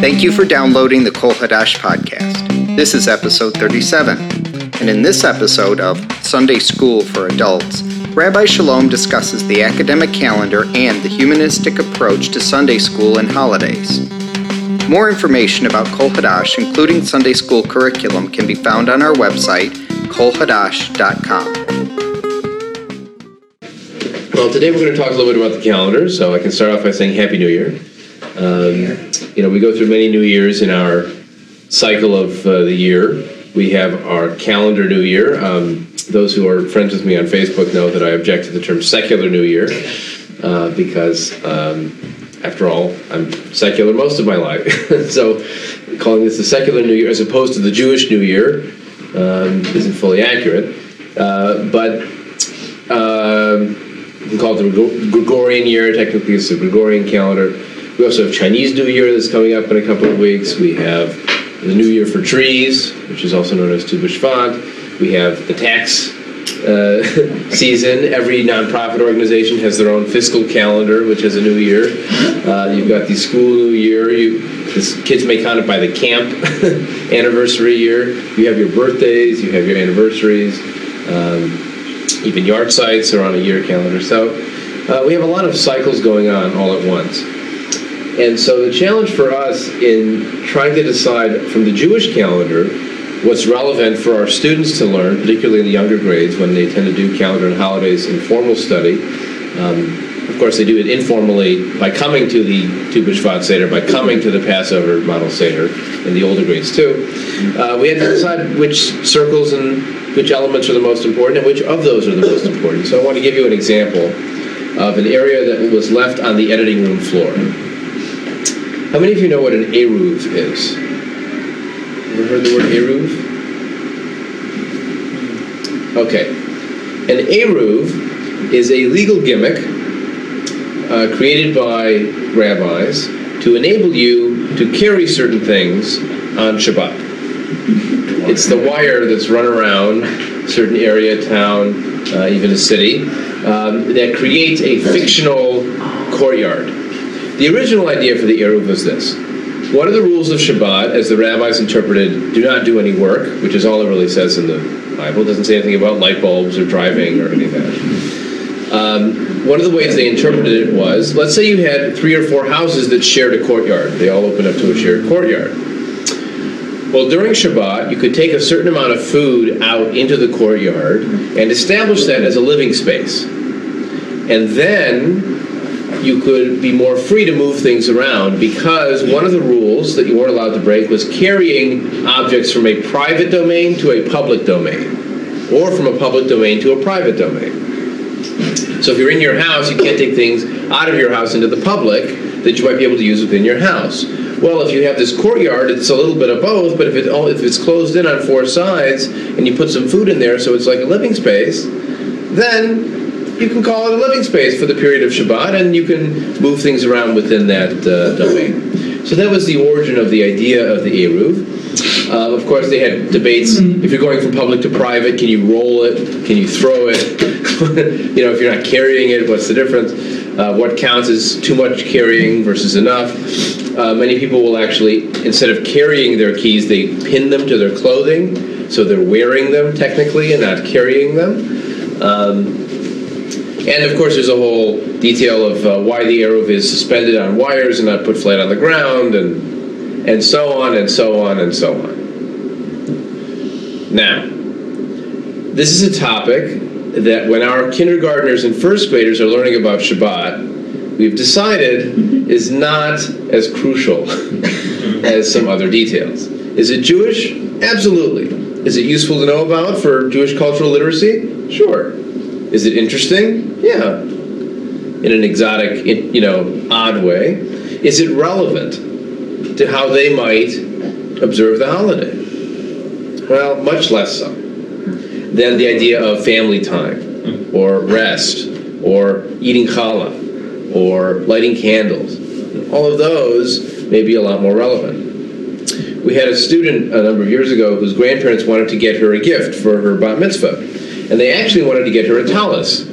Thank you for downloading the Kol Hadash podcast. This is episode 37. And in this episode of Sunday School for Adults, Rabbi Chalom discusses the academic calendar and the humanistic approach to Sunday school and holidays. More information about Kol Hadash, including Sunday school curriculum, can be found on our website, kolhadash.com. Well, today we're going to talk a little bit about the calendar, so I can start off by saying Happy New Year. Um, you know, we go through many New Years in our cycle of uh, the year. We have our calendar New Year. Um, those who are friends with me on Facebook know that I object to the term secular New Year uh, because um, after all, I'm secular most of my life. so calling this the secular New Year as opposed to the Jewish New Year um, isn't fully accurate. Uh, but um, we call it the Gregorian year. Technically, it's the Gregorian calendar. We also have Chinese New Year that's coming up in a couple of weeks. We have the New Year for Trees, which is also known as Tu B'Shvat. We have the tax uh, season. Every nonprofit organization has their own fiscal calendar, which has a new year. Uh, you've got the school new year. You, this, kids may count it by the camp anniversary year. You have your birthdays. You have your anniversaries. Um, even yard sites are on a year calendar. So uh, we have a lot of cycles going on all at once. And so the challenge for us in trying to decide from the Jewish calendar what's relevant for our students to learn, particularly in the younger grades when they tend to do calendar and holidays in formal study. Um, of course, they do it informally by coming to the Tu B'Shvat Seder, by coming to the Passover model Seder in the older grades too. Uh, we had to decide which circles and which elements are the most important and which of those are the most important. So I want to give you an example of an area that was left on the editing room floor. How many of you know what an eruv is? Ever heard the word eruv? Okay. An eruv is a legal gimmick uh, created by rabbis to enable you to carry certain things on Shabbat. It's the wire that's run around a certain area, town, uh, even a city, um, that creates a fictional courtyard. The original idea for the eruv was this. One of the rules of Shabbat, as the rabbis interpreted, do not do any work, which is all it really says in the Bible. It doesn't say anything about light bulbs or driving or any of that. Um, one of the ways they interpreted it was let's say you had three or four houses that shared a courtyard. They all opened up to a shared courtyard. Well, during Shabbat, you could take a certain amount of food out into the courtyard and establish that as a living space. And then you could be more free to move things around because one of the rules that you weren't allowed to break was carrying objects from a private domain to a public domain or from a public domain to a private domain. So if you're in your house, you can't take things out of your house into the public that you might be able to use within your house. Well, if you have this courtyard, it's a little bit of both, but if, it, if it's closed in on four sides and you put some food in there so it's like a living space, then you can call it a living space for the period of Shabbat, and you can move things around within that uh, domain. So that was the origin of the idea of the Eruv. Uh, of course, they had debates. If you're going from public to private, can you roll it? Can you throw it? you know, if you're not carrying it, what's the difference? Uh, what counts as too much carrying versus enough? Uh, many people will actually, instead of carrying their keys, they pin them to their clothing, so they're wearing them technically and not carrying them. Um, and of course, there's a whole detail of uh, why the eruv is suspended on wires and not put flat on the ground, and and so on and so on and so on. Now, this is a topic that when our kindergartners and first graders are learning about Shabbat, we've decided is not as crucial as some other details. Is it Jewish? Absolutely. Is it useful to know about for Jewish cultural literacy? Sure. Is it interesting? Yeah. In an exotic, you know, odd way. Is it relevant to how they might observe the holiday? Well, much less so than the idea of family time or rest or eating challah or lighting candles. All of those may be a lot more relevant. We had a student a number of years ago whose grandparents wanted to get her a gift for her bat mitzvah and they actually wanted to get her a tallis,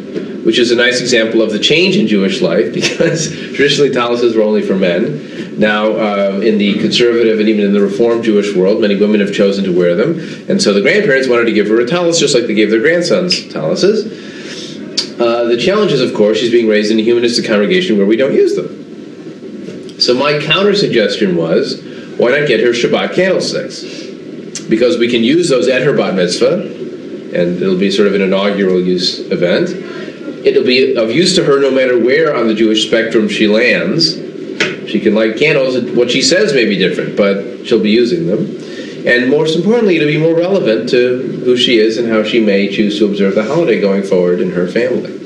which is a nice example of the change in Jewish life because traditionally tallises were only for men. Now, uh, in the conservative and even in the Reformed Jewish world, many women have chosen to wear them. And so the grandparents wanted to give her a tallis just like they gave their grandsons tallises. Uh, the challenge is, of course, she's being raised in a humanistic congregation where we don't use them. So my counter suggestion was, why not get her Shabbat candlesticks? Because we can use those at her bat mitzvah, and it'll be sort of an inaugural use event it'll be of use to her no matter where on the Jewish spectrum she lands. She can light candles. What she says may be different, but she'll be using them. And most importantly, it'll be more relevant to who she is and how she may choose to observe the holiday going forward in her family.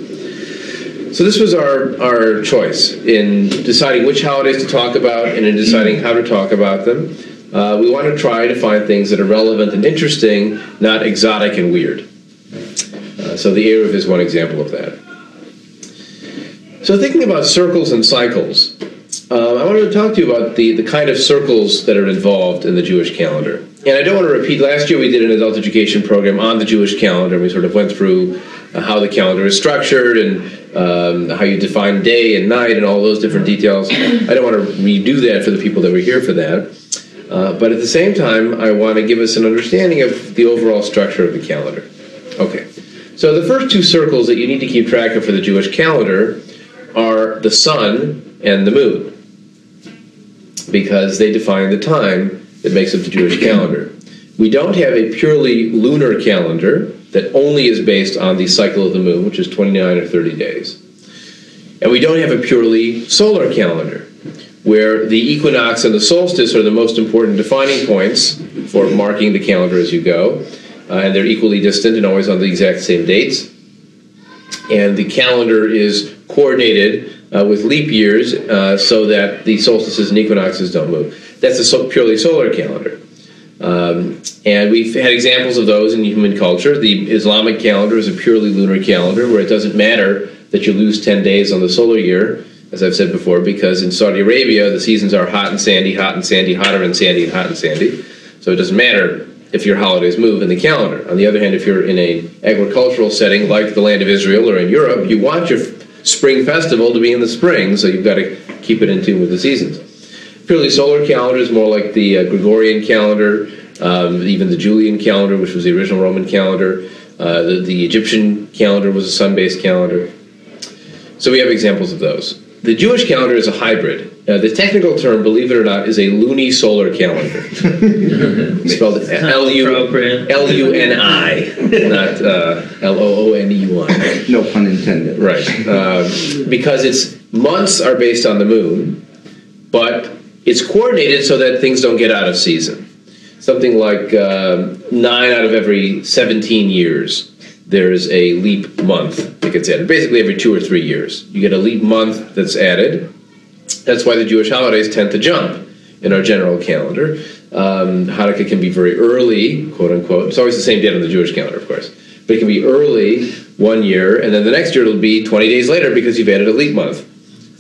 So this was our, our choice in deciding which holidays to talk about and in deciding how to talk about them. Uh, we want to try to find things that are relevant and interesting, not exotic and weird. Uh, so the Eruv is one example of that. So, thinking about circles and cycles, uh, I wanted to talk to you about the, the kind of circles that are involved in the Jewish calendar. And I don't want to repeat, last year we did an adult education program on the Jewish calendar. We sort of went through uh, how the calendar is structured and um, how you define day and night and all those different details. I don't want to redo that for the people that were here for that. Uh, but at the same time, I want to give us an understanding of the overall structure of the calendar. Okay, so the first two circles that you need to keep track of for the Jewish calendar are the sun and the moon because they define the time that makes up the Jewish calendar. We don't have a purely lunar calendar that only is based on the cycle of the moon, which is 29 or 30 days. And we don't have a purely solar calendar where the equinox and the solstice are the most important defining points for marking the calendar as you go. Uh, and they're equally distant and always on the exact same dates. And the calendar is coordinated uh, with leap years uh, so that the solstices and equinoxes don't move. That's a so- purely solar calendar. Um, and we've had examples of those in human culture. The Islamic calendar is a purely lunar calendar where it doesn't matter that you lose 10 days on the solar year, as I've said before, because in Saudi Arabia the seasons are hot and sandy, hot and sandy, hotter and sandy, and hot and sandy. So it doesn't matter if your holidays move in the calendar. On the other hand, if you're in an agricultural setting like the land of Israel or in Europe, you want your spring festival to be in the spring, so you've got to keep it in tune with the seasons. Purely solar calendar is more like the uh, Gregorian calendar, um, even the Julian calendar, which was the original Roman calendar. Uh, the, the Egyptian calendar was a sun based calendar. So we have examples of those. The Jewish calendar is a hybrid. Uh, the technical term, believe it or not, is a luni solar calendar. Spelled L U N I, not uh, L O O N E Y. No pun intended. Right. Uh, because its months are based on the moon, but it's coordinated so that things don't get out of season. Something like uh, nine out of every 17 years, there's a leap month that gets added. Basically, every two or three years, you get a leap month that's added. That's why the Jewish holidays tend to jump in our general calendar. Um, Hanukkah can be very early, quote unquote. It's always the same date on the Jewish calendar, of course. But it can be early one year, and then the next year it'll be 20 days later because you've added a leap month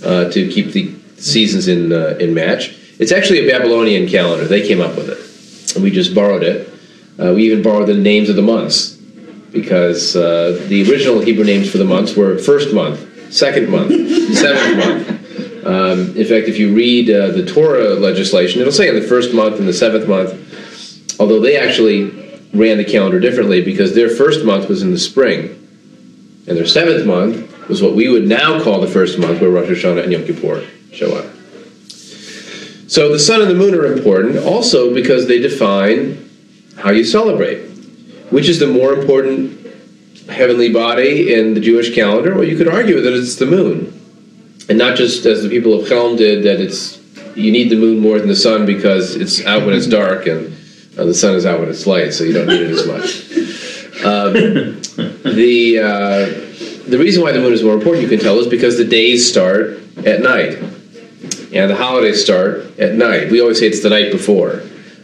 uh, to keep the seasons in, uh, in match. It's actually a Babylonian calendar. They came up with it, and we just borrowed it. Uh, we even borrowed the names of the months because uh, the original Hebrew names for the months were first month, second month, seventh month. Um, in fact, if you read uh, the Torah legislation, it'll say in the first month and the seventh month, although they actually ran the calendar differently because their first month was in the spring, and their seventh month was what we would now call the first month where Rosh Hashanah and Yom Kippur show up. So the sun and the moon are important also because they define how you celebrate. Which is the more important heavenly body in the Jewish calendar? Well, you could argue that it's the moon. And not just as the people of Chelm did, that it's you need the moon more than the sun because it's out when it's dark and uh, the sun is out when it's light, so you don't need it as much. Um, the uh, the reason why the moon is more important, you can tell, is because the days start at night, and the holidays start at night. We always say it's the night before,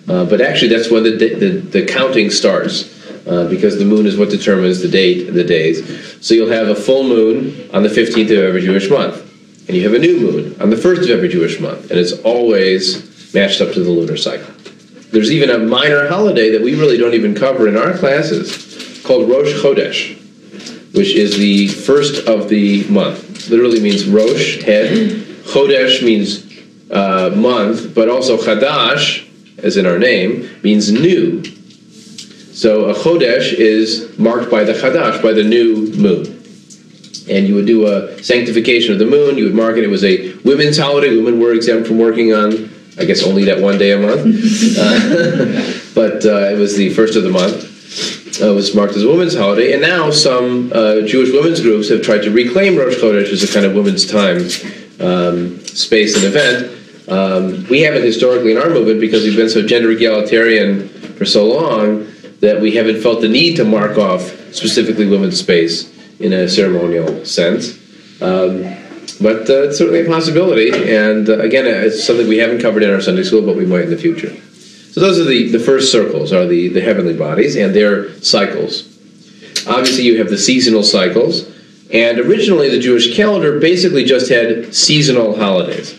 uh, but actually that's when the, the, the counting starts. Uh, because the moon is what determines the date and the days. So you'll have a full moon on the 15th of every Jewish month, and you have a new moon on the 1st of every Jewish month, and it's always matched up to the lunar cycle. There's even a minor holiday that we really don't even cover in our classes called Rosh Chodesh. which is the first of the month. Literally means Rosh, head. Chodesh means uh, month, but also Chadash, as in our name, means new. So a Chodesh is marked by the Chadash, by the new moon. And you would do a sanctification of the moon, you would mark it. It was a women's holiday. Women were exempt from working on, I guess, only that one day a month. uh, but uh, it was the first of the month. Uh, was marked as a women's holiday, and now some uh, Jewish women's groups have tried to reclaim Rosh Chodesh as a kind of women's time um, space and event. Um, we haven't historically in our movement because we've been so gender egalitarian for so long that we haven't felt the need to mark off specifically women's space in a ceremonial sense. Um, but uh, it's certainly a possibility, and uh, again, it's something we haven't covered in our Sunday school, but we might in the future. So those are the, the first circles, are the, the heavenly bodies and their cycles. Obviously, you have the seasonal cycles, and originally the Jewish calendar basically just had seasonal holidays.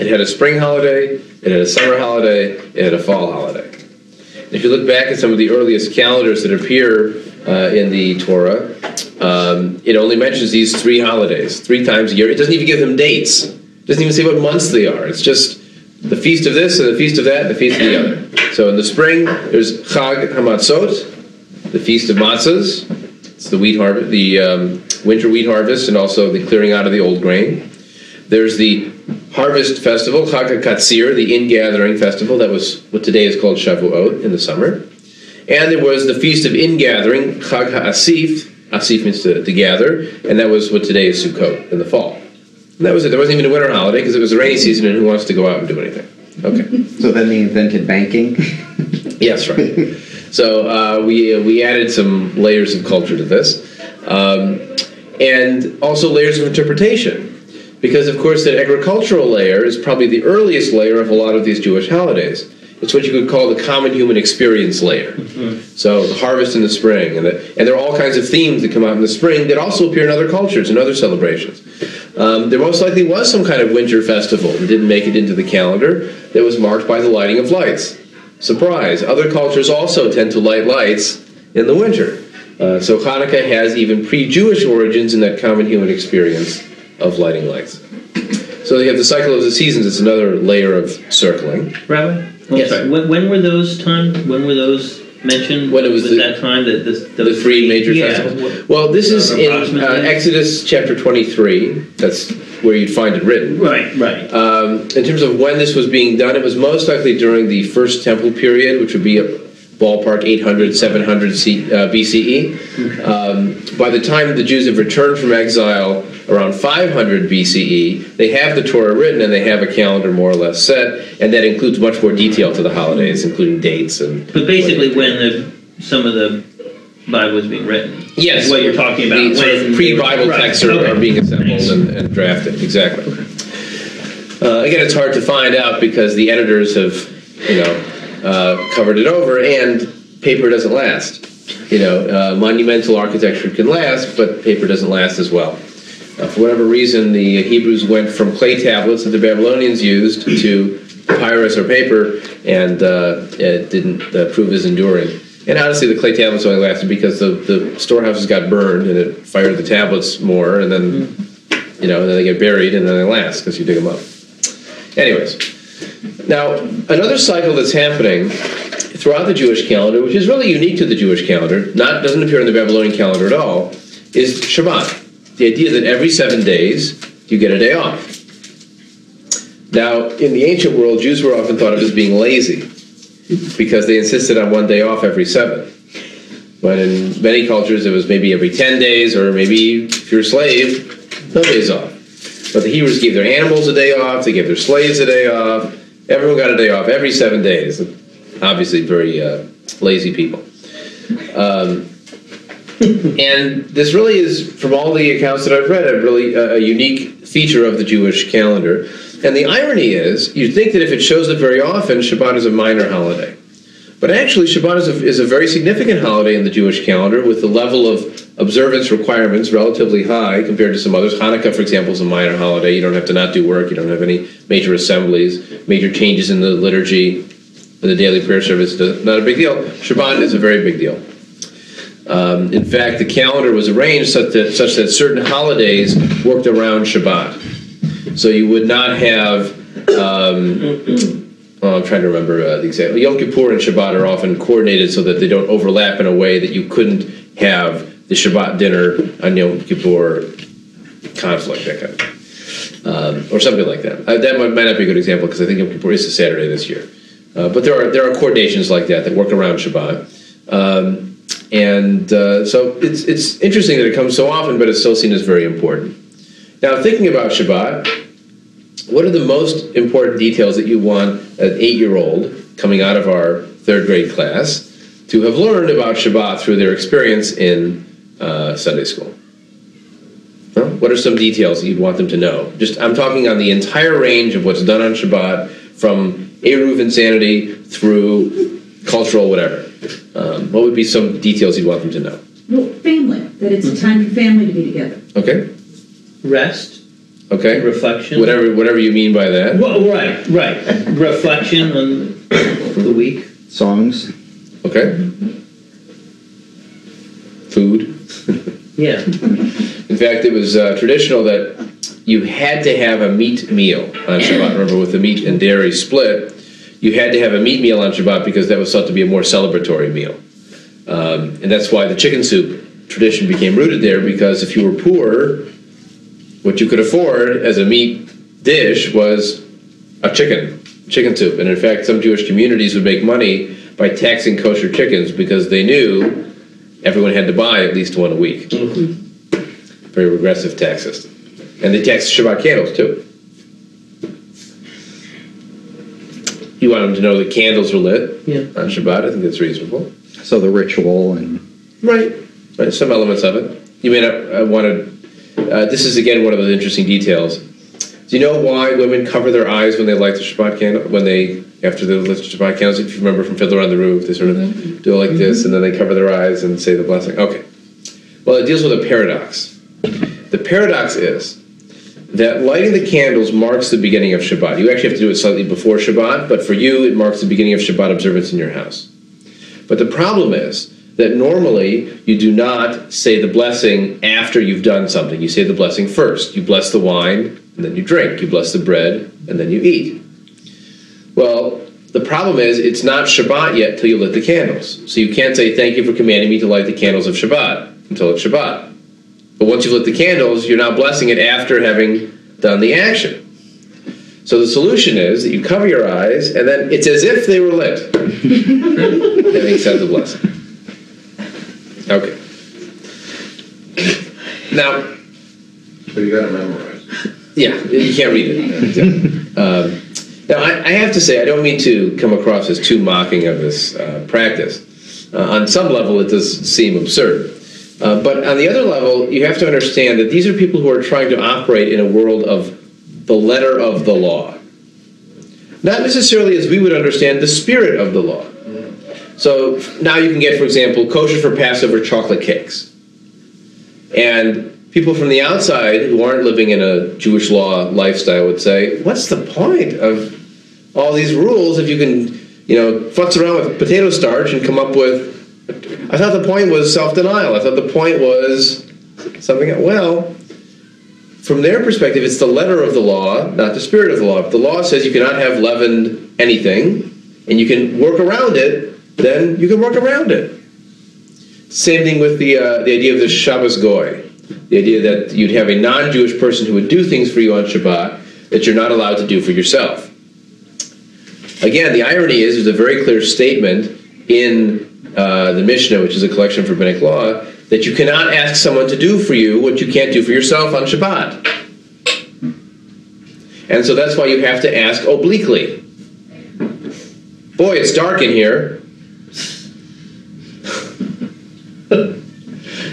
It had a spring holiday, it had a summer holiday, it had a fall holiday. If you look back at some of the earliest calendars that appear uh, in the Torah, um, it only mentions these three holidays three times a year. It doesn't even give them dates. It doesn't even say what months they are. It's just the feast of this and the feast of that and the feast of the other. So in the spring, there's Chag Hamatzot, the feast of matzahs. It's the wheat harvest, the um, winter wheat harvest, and also the clearing out of the old grain. There's the harvest festival, Chag HaKatzir, the ingathering festival. That was what today is called Shavuot in the summer. And there was the feast of ingathering, Chag HaAsif. Asif means to, to gather, and that was what today is Sukkot in the fall. And that was it. There wasn't even a winter holiday because it was a rainy season, and who wants to go out and do anything? Okay. So then they invented banking. yes, right. So uh, we uh, we added some layers of culture to this, um, and also layers of interpretation, because of course that agricultural layer is probably the earliest layer of a lot of these Jewish holidays. It's what you could call the common human experience layer. Mm-hmm. So the harvest in the spring, and, the, and there are all kinds of themes that come out in the spring that also appear in other cultures and other celebrations. Um, there most likely was some kind of winter festival that didn't make it into the calendar that was marked by the lighting of lights. Surprise! Other cultures also tend to light lights in the winter. Uh, so Hanukkah has even pre-Jewish origins in that common human experience of lighting lights. So you have the cycle of the seasons. It's another layer of circling. Rabbi. Oh, Yes. sorry. When, when were those times? When were those mentioned? When it was the- that time that this The those three major yeah, festivals. what- Well, this is Uh, in uh. Exodus chapter 23. That's where you'd find it written. Right, right. Um, in terms of when this was being done, it was most likely during the first temple period, which would be a ballpark 800, 700 C, uh, BCE. Um, by the time the Jews have returned from exile around 500 BCE, they have the Torah written and they have a calendar more or less set, and that includes much more detail to the holidays, including dates and. but basically, when the some of the Bible was being written. Yes, what you're talking about. The when- pre-Bible right, texts are, okay. are being assembled and, and drafted. Exactly. Uh, again, it's hard to find out because the editors have, you know, uh, covered it over, and paper doesn't last. You know, uh, monumental architecture can last, but paper doesn't last as well. Uh, for whatever reason, the Hebrews went from clay tablets that the Babylonians used to papyrus or paper, and uh, it didn't uh, prove as enduring. And honestly, the clay tablets only lasted because the, the storehouses got burned and it fired the tablets more, and then, you know, then they get buried and then they last because you dig them up. Anyways, now another cycle that's happening throughout the Jewish calendar, which is really unique to the Jewish calendar, not doesn't appear in the Babylonian calendar at all, is Shabbat. The idea that every seven days you get a day off. Now, in the ancient world, Jews were often thought of as being lazy because they insisted on one day off every seven. But in many cultures, it was maybe every 10 days, or maybe if you're a slave, no days off. But the Hebrews gave their animals a day off, they gave their slaves a day off. Everyone got a day off every seven days. Obviously, very uh, lazy people. Um, and this really is, from all the accounts that I've read, a really uh, a unique feature of the Jewish calendar. And the irony is, you'd think that if it shows up very often, Shabbat is a minor holiday. But actually, Shabbat is a, is a very significant holiday in the Jewish calendar with the level of observance requirements relatively high compared to some others. Hanukkah, for example, is a minor holiday. You don't have to not do work. You don't have any major assemblies, major changes in the liturgy, in the daily prayer service. Not a big deal. Shabbat is a very big deal. Um, in fact, the calendar was arranged such that, such that certain holidays worked around Shabbat. So you would not have. Um, I'm trying to remember uh, the example. Yom Kippur and Shabbat are often coordinated so that they don't overlap in a way that you couldn't have the Shabbat dinner on Yom Kippur conflict, that kind of thing. Um, or something like that. Uh, that might, might, not be a good example because I think Yom Kippur is a Saturday this year. Uh, but there are there are coordinations like that that work around Shabbat. Um, and uh, so it's, it's interesting that it comes so often, but it's still seen as very important. Now, thinking about Shabbat, what are the most important details that you want an eight year old coming out of our third grade class to have learned about Shabbat through their experience in uh, Sunday school? Huh? What are some details that you'd want them to know? Just I'm talking on the entire range of what's done on Shabbat, from Eruv insanity through cultural whatever. Um, what would be some details you'd want them to know? Well, family, that it's a time for family to be together. Okay. Rest. Okay. Reflection. Whatever, whatever you mean by that. Well, right, right. Reflection on the week. Songs. Okay. Food. Yeah. In fact, it was uh, traditional that you had to have a meat meal on Shabbat. Remember, with the meat and dairy split, you had to have a meat meal on Shabbat because that was thought to be a more celebratory meal. Um, and that's why the chicken soup tradition became rooted there because if you were poor, what you could afford as a meat dish was a chicken, chicken soup. And in fact, some Jewish communities would make money by taxing kosher chickens because they knew everyone had to buy at least one a week. Mm-hmm. Very regressive tax system. And they taxed Shabbat candles too. You want them to know that candles are lit yeah. on Shabbat. I think that's reasonable. So the ritual and right, right, some elements of it. You may not uh, want to. Uh, this is again one of the interesting details. Do you know why women cover their eyes when they light the Shabbat candle? When they after they lit the Shabbat candles, if you remember from Fiddler on the Roof, they sort of mm-hmm. do it like mm-hmm. this, and then they cover their eyes and say the blessing. Okay. Well, it deals with a paradox. The paradox is that lighting the candles marks the beginning of Shabbat. You actually have to do it slightly before Shabbat, but for you, it marks the beginning of Shabbat observance in your house. But the problem is that normally you do not say the blessing after you've done something. You say the blessing first. You bless the wine, and then you drink. You bless the bread, and then you eat. Well, the problem is it's not Shabbat yet till you lit the candles. So you can't say, Thank you for commanding me to light the candles of Shabbat until it's Shabbat. But once you've lit the candles, you're now blessing it after having done the action. So the solution is that you cover your eyes, and then it's as if they were lit, having said the blessing. Okay. Now. But you got to memorize. Yeah, you can't read it. Um, now, I, I, have to say, I don't mean to come across as too mocking of this uh, practice. Uh, on some level, it does seem absurd. Uh, but on the other level, you have to understand that these are people who are trying to operate in a world of the letter of the law. Not necessarily as we would understand the spirit of the law. So now you can get, for example, kosher for Passover chocolate cakes. And people from the outside who aren't living in a Jewish law lifestyle would say, what's the point of all these rules if you can, you know, futz around with potato starch and come up with I thought the point was self denial. I thought the point was something, well, from their perspective, it's the letter of the law, not the spirit of the law. If the law says you cannot have leavened anything, and you can work around it, then you can work around it. Same thing with the, uh, the idea of the Shabbos Goy. The idea that you'd have a non Jewish person who would do things for you on Shabbat that you're not allowed to do for yourself. Again, the irony is there's a very clear statement in uh, the Mishnah, which is a collection of rabbinic law, that you cannot ask someone to do for you what you can't do for yourself on Shabbat. And so that's why you have to ask obliquely. Boy, it's dark in here.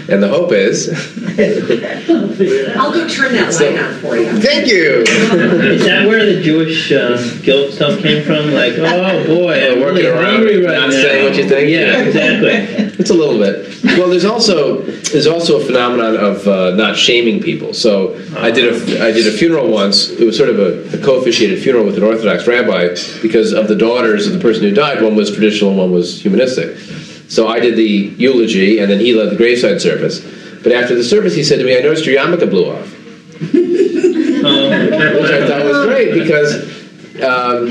And the hope is. I'll go turn that light on for you. Thank you. Is that where the Jewish uh, guilt stuff came from? Like, oh boy, I'm really hungry right not now. saying what you think. Yeah, exactly. It's a little bit. Well, there's also there's also a phenomenon of uh, not shaming people. So I did a I did a funeral once. It was sort of a, a co-officiated funeral with an Orthodox rabbi because of the daughters of the person who died. One was traditional, one was humanistic. So I did the eulogy, and then he led the graveside service. But after the service, he said to me, "I noticed your yarmulke blew off." which I thought was great because, um,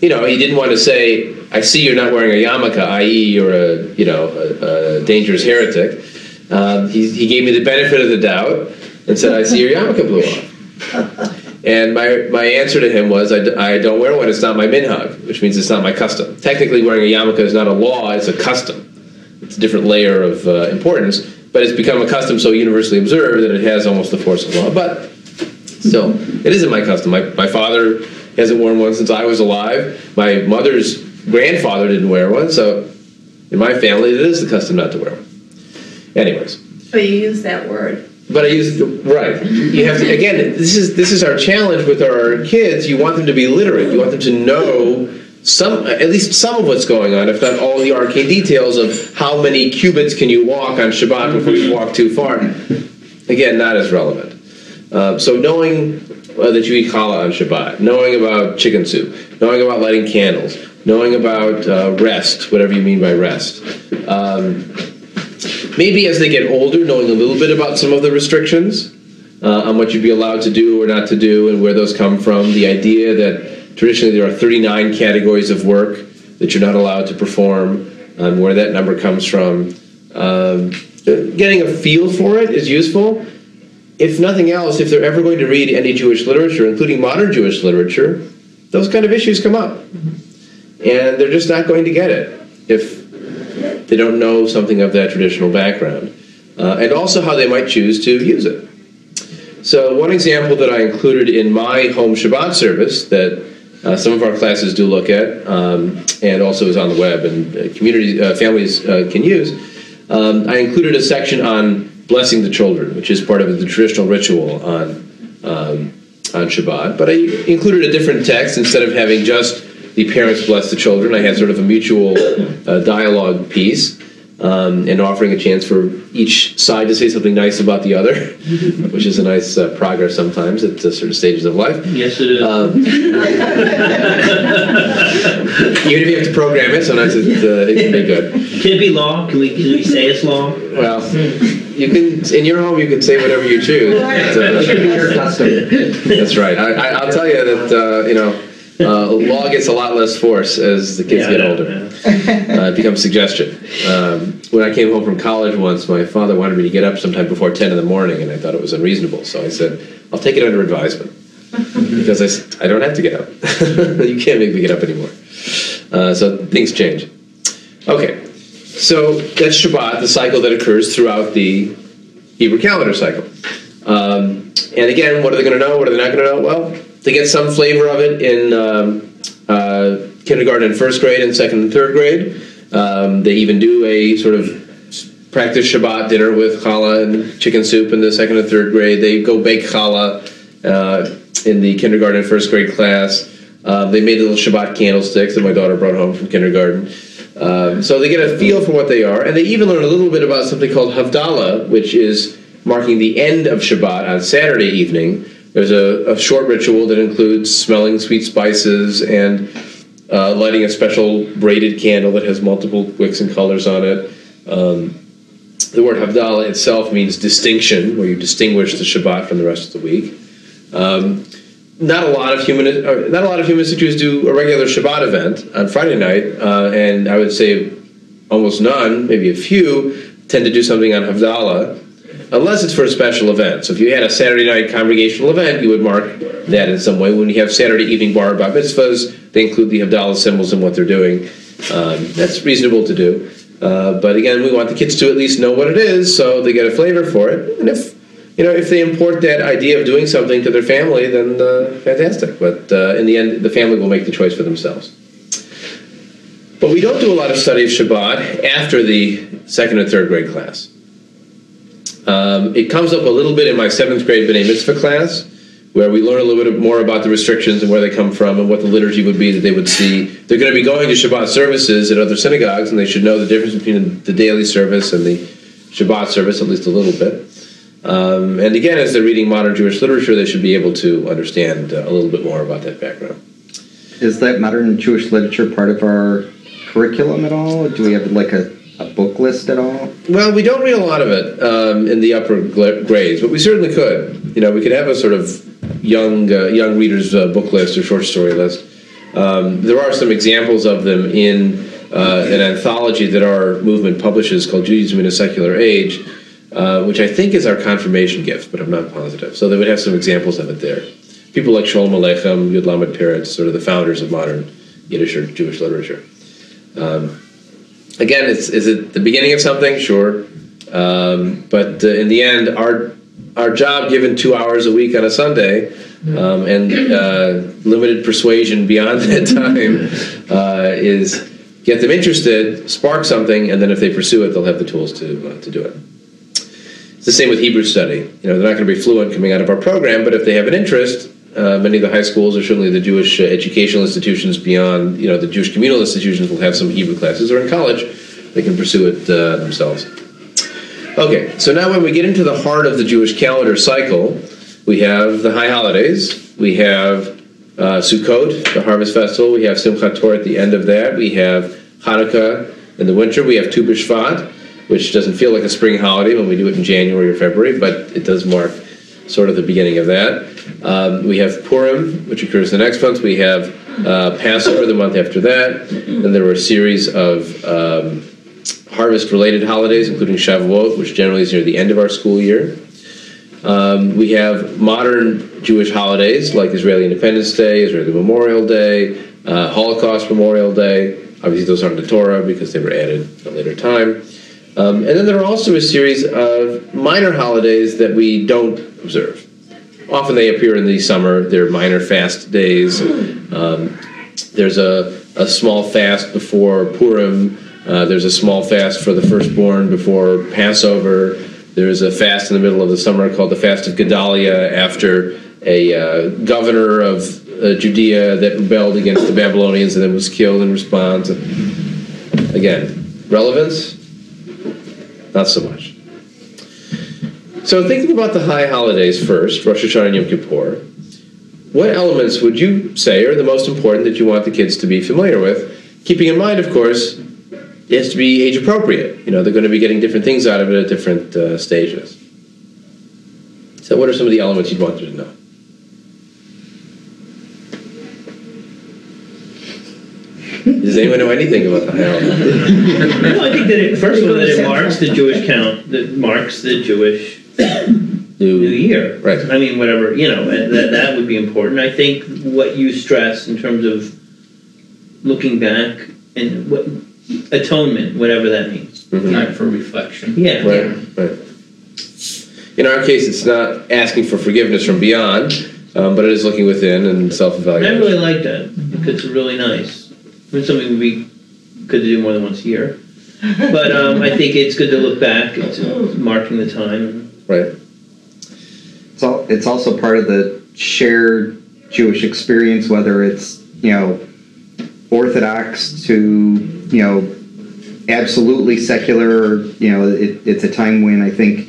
you know, he didn't want to say, "I see you're not wearing a yarmulke, i.e., you're a, you know, a, a dangerous heretic." Um, he, he gave me the benefit of the doubt and said, "I see your yarmulke blew off." And my, my answer to him was, I, d- I don't wear one. It's not my minhag, which means it's not my custom. Technically, wearing a yarmulke is not a law; it's a custom. It's a different layer of uh, importance, but it's become a custom so universally observed that it has almost the force of law. But so it isn't my custom. My, my father hasn't worn one since I was alive. My mother's grandfather didn't wear one, so in my family, it is the custom not to wear one. Anyways, But you use that word. but I use the right. You have to again. This is this is our challenge with our kids. You want them to be literate. You want them to know some, at least some of what's going on, if not all the arcane details of how many cubits can you walk on Shabbat before you walk too far. Again, not as relevant. Uh, so knowing uh, that you eat challah on Shabbat, knowing about chicken soup, knowing about lighting candles, knowing about uh, rest, whatever you mean by rest. Um, maybe as they get older, knowing a little bit about some of the restrictions uh, on what you'd be allowed to do or not to do and where those come from. The idea that traditionally there are 39 categories of work that you're not allowed to perform, um, where that number comes from. Um, getting a feel for it is useful. If nothing else, if they're ever going to read any Jewish literature, including modern Jewish literature, those kind of issues come up. And they're just not going to get it if they don't know something of that traditional background, uh, and also how they might choose to use it. So, one example that I included in my home Shabbat service that uh, some of our classes do look at, um, and also is on the web and uh, community uh, families uh, can use. Um, I included a section on blessing the children, which is part of the traditional ritual on um, on Shabbat. But I included a different text instead of having just the parents bless the children. I had sort of a mutual uh, dialogue piece. Um, and offering a chance for each side to say something nice about the other, which is a nice uh, progress sometimes at uh, certain stages of life. Yes, it is. Um, even if you have to program it, sometimes it, uh, it can be good. Can it be law? Can we, can we say it's law? Well, you can in your home you can say whatever you choose. It should be your custom. That's right. I, I, I'll tell you that uh, you know uh, law gets a lot less force as the kids Yeah, get older. yeah. Uh, it becomes suggestion. Um, when I came home from college once, my father wanted me to get up sometime before ten in the morning, and I thought it was unreasonable. So I said, "I'll take it under advisement," because I, I don't have to get up. you can't make me get up anymore. Uh, so things change. Okay, so that's Shabbat, the cycle that occurs throughout the Hebrew calendar cycle. Um, and again, what are they going to know? What are they not going to know? Well, they get some flavor of it in um, uh, kindergarten and first grade and second and third grade. Um, they even do a sort of practice Shabbat dinner with challah and chicken soup in the second and third grade. They go bake challah uh, in the kindergarten and first grade class. Um, they made little Shabbat candlesticks that my daughter brought home from kindergarten. Um, so they get a feel for what they are, and they even learn a little bit about something called Havdalah, which is marking the end of Shabbat on Saturday evening. There's a, a short ritual that includes smelling sweet spices and uh, lighting a special braided candle that has multiple wicks and colors on it. Um, the word Havdalah itself means distinction, where you distinguish the Shabbat from the rest of the week. Um, not a lot of human, uh, not a lot of humanistic Jews do a regular Shabbat event on Friday night, uh, and I would say almost none, maybe a few, tend to do something on Havdalah, unless it's for a special event. So if you had a Saturday night congregational event, you would mark that in some way. When you have Saturday evening bar bat mitzvahs, they include the Havdalah symbols in what they're doing. Um, that's reasonable to do. Uh, but again, we want the kids to at least know what it is, so they get a flavor for it. And if you know, if they import that idea of doing something to their family, then uh, fantastic. But uh, in the end, the family will make the choice for themselves. But we don't do a lot of study of Shabbat after the second and third grade class. Um, it comes up a little bit in my seventh grade B'nai Mitzvah class, where we learn a little bit more about the restrictions and where they come from and what the liturgy would be that they would see. They're going to be going to Shabbat services at other synagogues, and they should know the difference between the daily service and the Shabbat service, at least a little bit. Um, and again, as they're reading modern Jewish literature, they should be able to understand uh, a little bit more about that background. Is that modern Jewish literature part of our curriculum at all? Do we have like a, a book list at all? Well, we don't read a lot of it um, in the upper grades, but we certainly could. You know, we could have a sort of young uh, young readers uh, book list or short story list. Um, there are some examples of them in uh, an anthology that our movement publishes called Judaism in a Secular Age, uh, which I think is our confirmation gift, but I'm not positive. So they would have some examples of it there. People like Sholem Aleichem, Yud Lamed Peretz, sort of the founders of modern Yiddish or Jewish literature. Um, again, it's is it the beginning of something? Sure, um, but uh, in the end, our our job, given two hours a week on a Sunday, um, and uh, limited persuasion beyond that time, uh, is get them interested, spark something, and then if they pursue it, they'll have the tools to uh, to do it. It's the same with Hebrew study. You know, they're not going to be fluent coming out of our program, but if they have an interest, uh, many of the high schools or certainly the Jewish uh, educational institutions beyond, you know, the Jewish communal institutions will have some Hebrew classes, or in college, they can pursue it uh, themselves. Okay, so now when we get into the heart of the Jewish calendar cycle, we have the high holidays. We have uh, Sukkot, the harvest festival. We have Simchat Torah at the end of that. We have Hanukkah in the winter. We have Tu B'Shvat, which doesn't feel like a spring holiday when we do it in January or February, but it does mark sort of the beginning of that. Um, we have Purim, which occurs the next month. We have uh, Passover the month after that. Then there were a series of um, harvest-related holidays, including Shavuot, which generally is near the end of our school year. Um, we have modern Jewish holidays like Israeli Independence Day, Israeli Memorial Day, uh, Holocaust Memorial Day. Obviously, those aren't the Torah because they were added at a later time. Um, and then there are also a series of minor holidays that we don't observe. Often they appear in the summer. They're minor fast days. Um, there's a, a small fast before Purim. Uh, there's a small fast for the firstborn before Passover. There's a fast in the middle of the summer called the Fast of Gedalia after a uh, governor of uh, Judea that rebelled against the Babylonians and then was killed in response. Again, relevance? Not so much. So, thinking about the high holidays first, Rosh Hashanah and Yom Kippur, what elements would you say are the most important that you want the kids to be familiar with? Keeping in mind, of course, it has to be age appropriate. You know, they're going to be getting different things out of it at different uh, stages. So, what are some of the elements you'd want them to know? Anyone know anything about the high holidays? No, I think that it, first of all, that it marks the Jewish count, that marks the Jewish New Year. Right. I mean, whatever, you know, that, that would be important. I think what you stress in terms of looking back and what, atonement, whatever that means. Mhm. Time for reflection. Yeah. Right, right. In our case, it's not asking for forgiveness from beyond, um, but it is looking within and self-evaluation. I really like that because it's really nice. It's something we could do more than once a year. But um, I think it's good to look back. It's marking the time. Right. It's, all, it's also part of the shared Jewish experience, whether it's, you know, Orthodox to, you know, absolutely secular. You know, it, it's a time when I think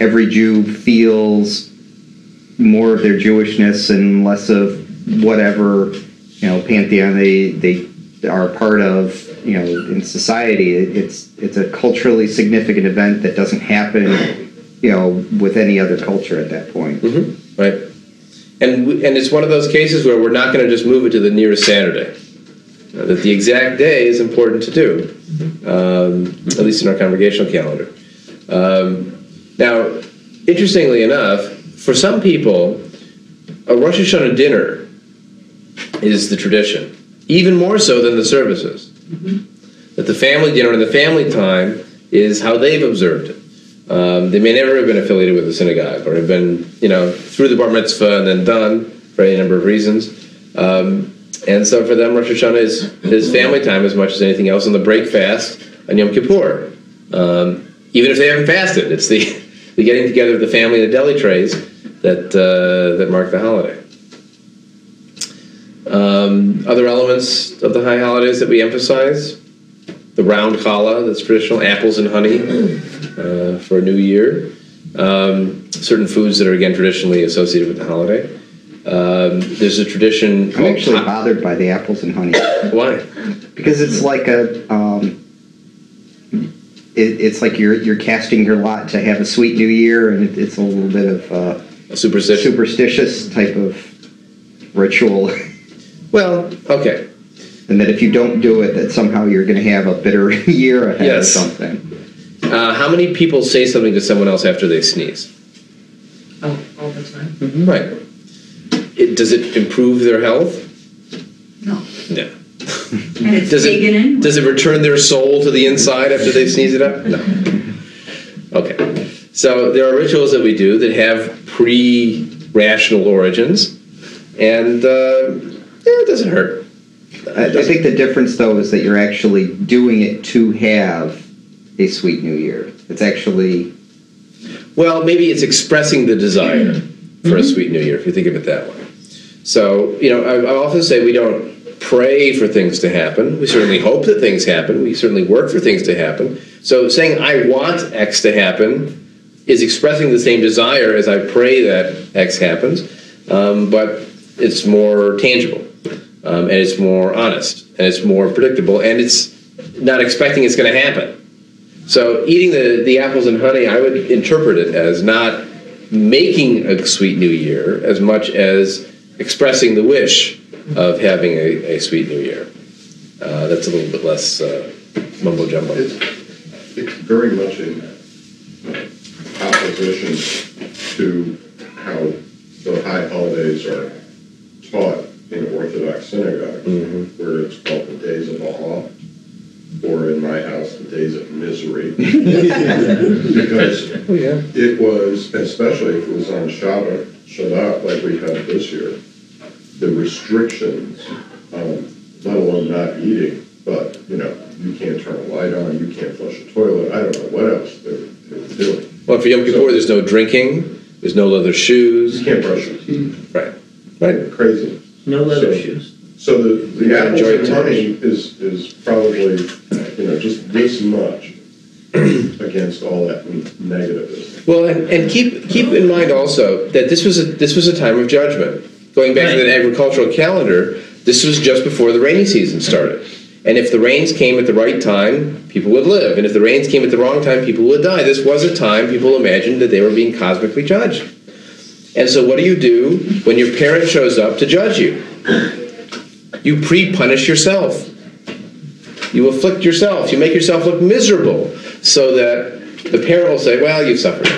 every Jew feels more of their Jewishness and less of whatever, you know, pantheon they, they are part of, you know, in society. It's, it's a culturally significant event that doesn't happen you know, with any other culture at that point. Mm-hmm. Right. And we, and it's one of those cases where we're not going to just move it to the nearest Saturday. Uh, that the exact day is important to do, um, at least in our congregational calendar. Um, now, interestingly enough, for some people, a Rosh Hashanah dinner is the tradition, even more so than the services. That the family dinner and the family time is how they've observed it. Um, they may never have been affiliated with a synagogue or have been, you know, through the bar mitzvah and then done for any number of reasons. Um, and so for them, Rosh Hashanah is, is family time as much as anything else, and the break fast on Yom Kippur. Um, even if they haven't fasted, it's the, the getting together of the family and the deli trays that, uh, that mark the holiday. Um, other elements of the high holidays that we emphasize the round challah that's traditional, apples and honey uh, for a new year. Um, certain foods that are again traditionally associated with the holiday. Um, there's a tradition. I'm actually bothered by the apples and honey Why? because it's like a, um, it, it's like you're you're casting your lot to have a sweet new year, and it, it's a little bit of uh, A superstition. superstitious type of ritual, well, okay. and that if you don't do it, that somehow you're going to have a bitter year ahead Yes. or something. Uh, how many people say something to someone else after they sneeze? Oh, all the time. Right. It, does it improve their health? No. No. And it's Does taken it, in. does it return their soul to the inside after they sneeze it up? No. Okay. So there are rituals that we do that have pre-rational origins, and uh, yeah, it doesn't hurt. I, I think the difference, though, is that you're actually doing it to have a sweet new year. It's actually Well, maybe it's expressing the desire for a sweet new year, if you think of it that way. So, you know, I, I often say we don't pray for things to happen. We certainly hope that things happen. We certainly work for things to happen. So, saying I want X to happen is expressing the same desire as I pray that X happens, um, but it's more tangible, um, and it's more honest, and it's more predictable, and it's not expecting it's going to happen. So eating the, the apples and honey, I would interpret it as not making a sweet new year as much as expressing the wish of having a, a sweet new year. Uh, that's a little bit less uh, mumbo jumbo. It's, it's very much in opposition to how the high holidays are taught in Orthodox synagogue, Mhm. where it's called the days of awe, or in my house, the days of misery. Because Oh yeah. it was, especially if it was on Shabbat, Shabbat like we had this year, the restrictions, um, let alone not eating, but, you know, you can't turn a light on, you can't flush a toilet, I don't know what else they were they were doing. Well, for Yom Kippur, there's no drinking, there's no leather shoes. You can't brush your teeth, Right. Right. crazy. No leather So- shoes. So the, the Yeah, apples enjoy and it. honey is, is probably, you know, just this much against all that negativism. Well, and, and keep keep in mind also that this was a this was a time of judgment. Going back to Right. the agricultural calendar, this was just before the rainy season started. And if the rains came at the right time, people would live. And if the rains came at the wrong time, people would die. This was a time people imagined that they were being cosmically judged. And so, what do you do when your parent shows up to judge you? You pre punish yourself. You afflict yourself. You make yourself look miserable so that the parent will say, Well, you've suffered.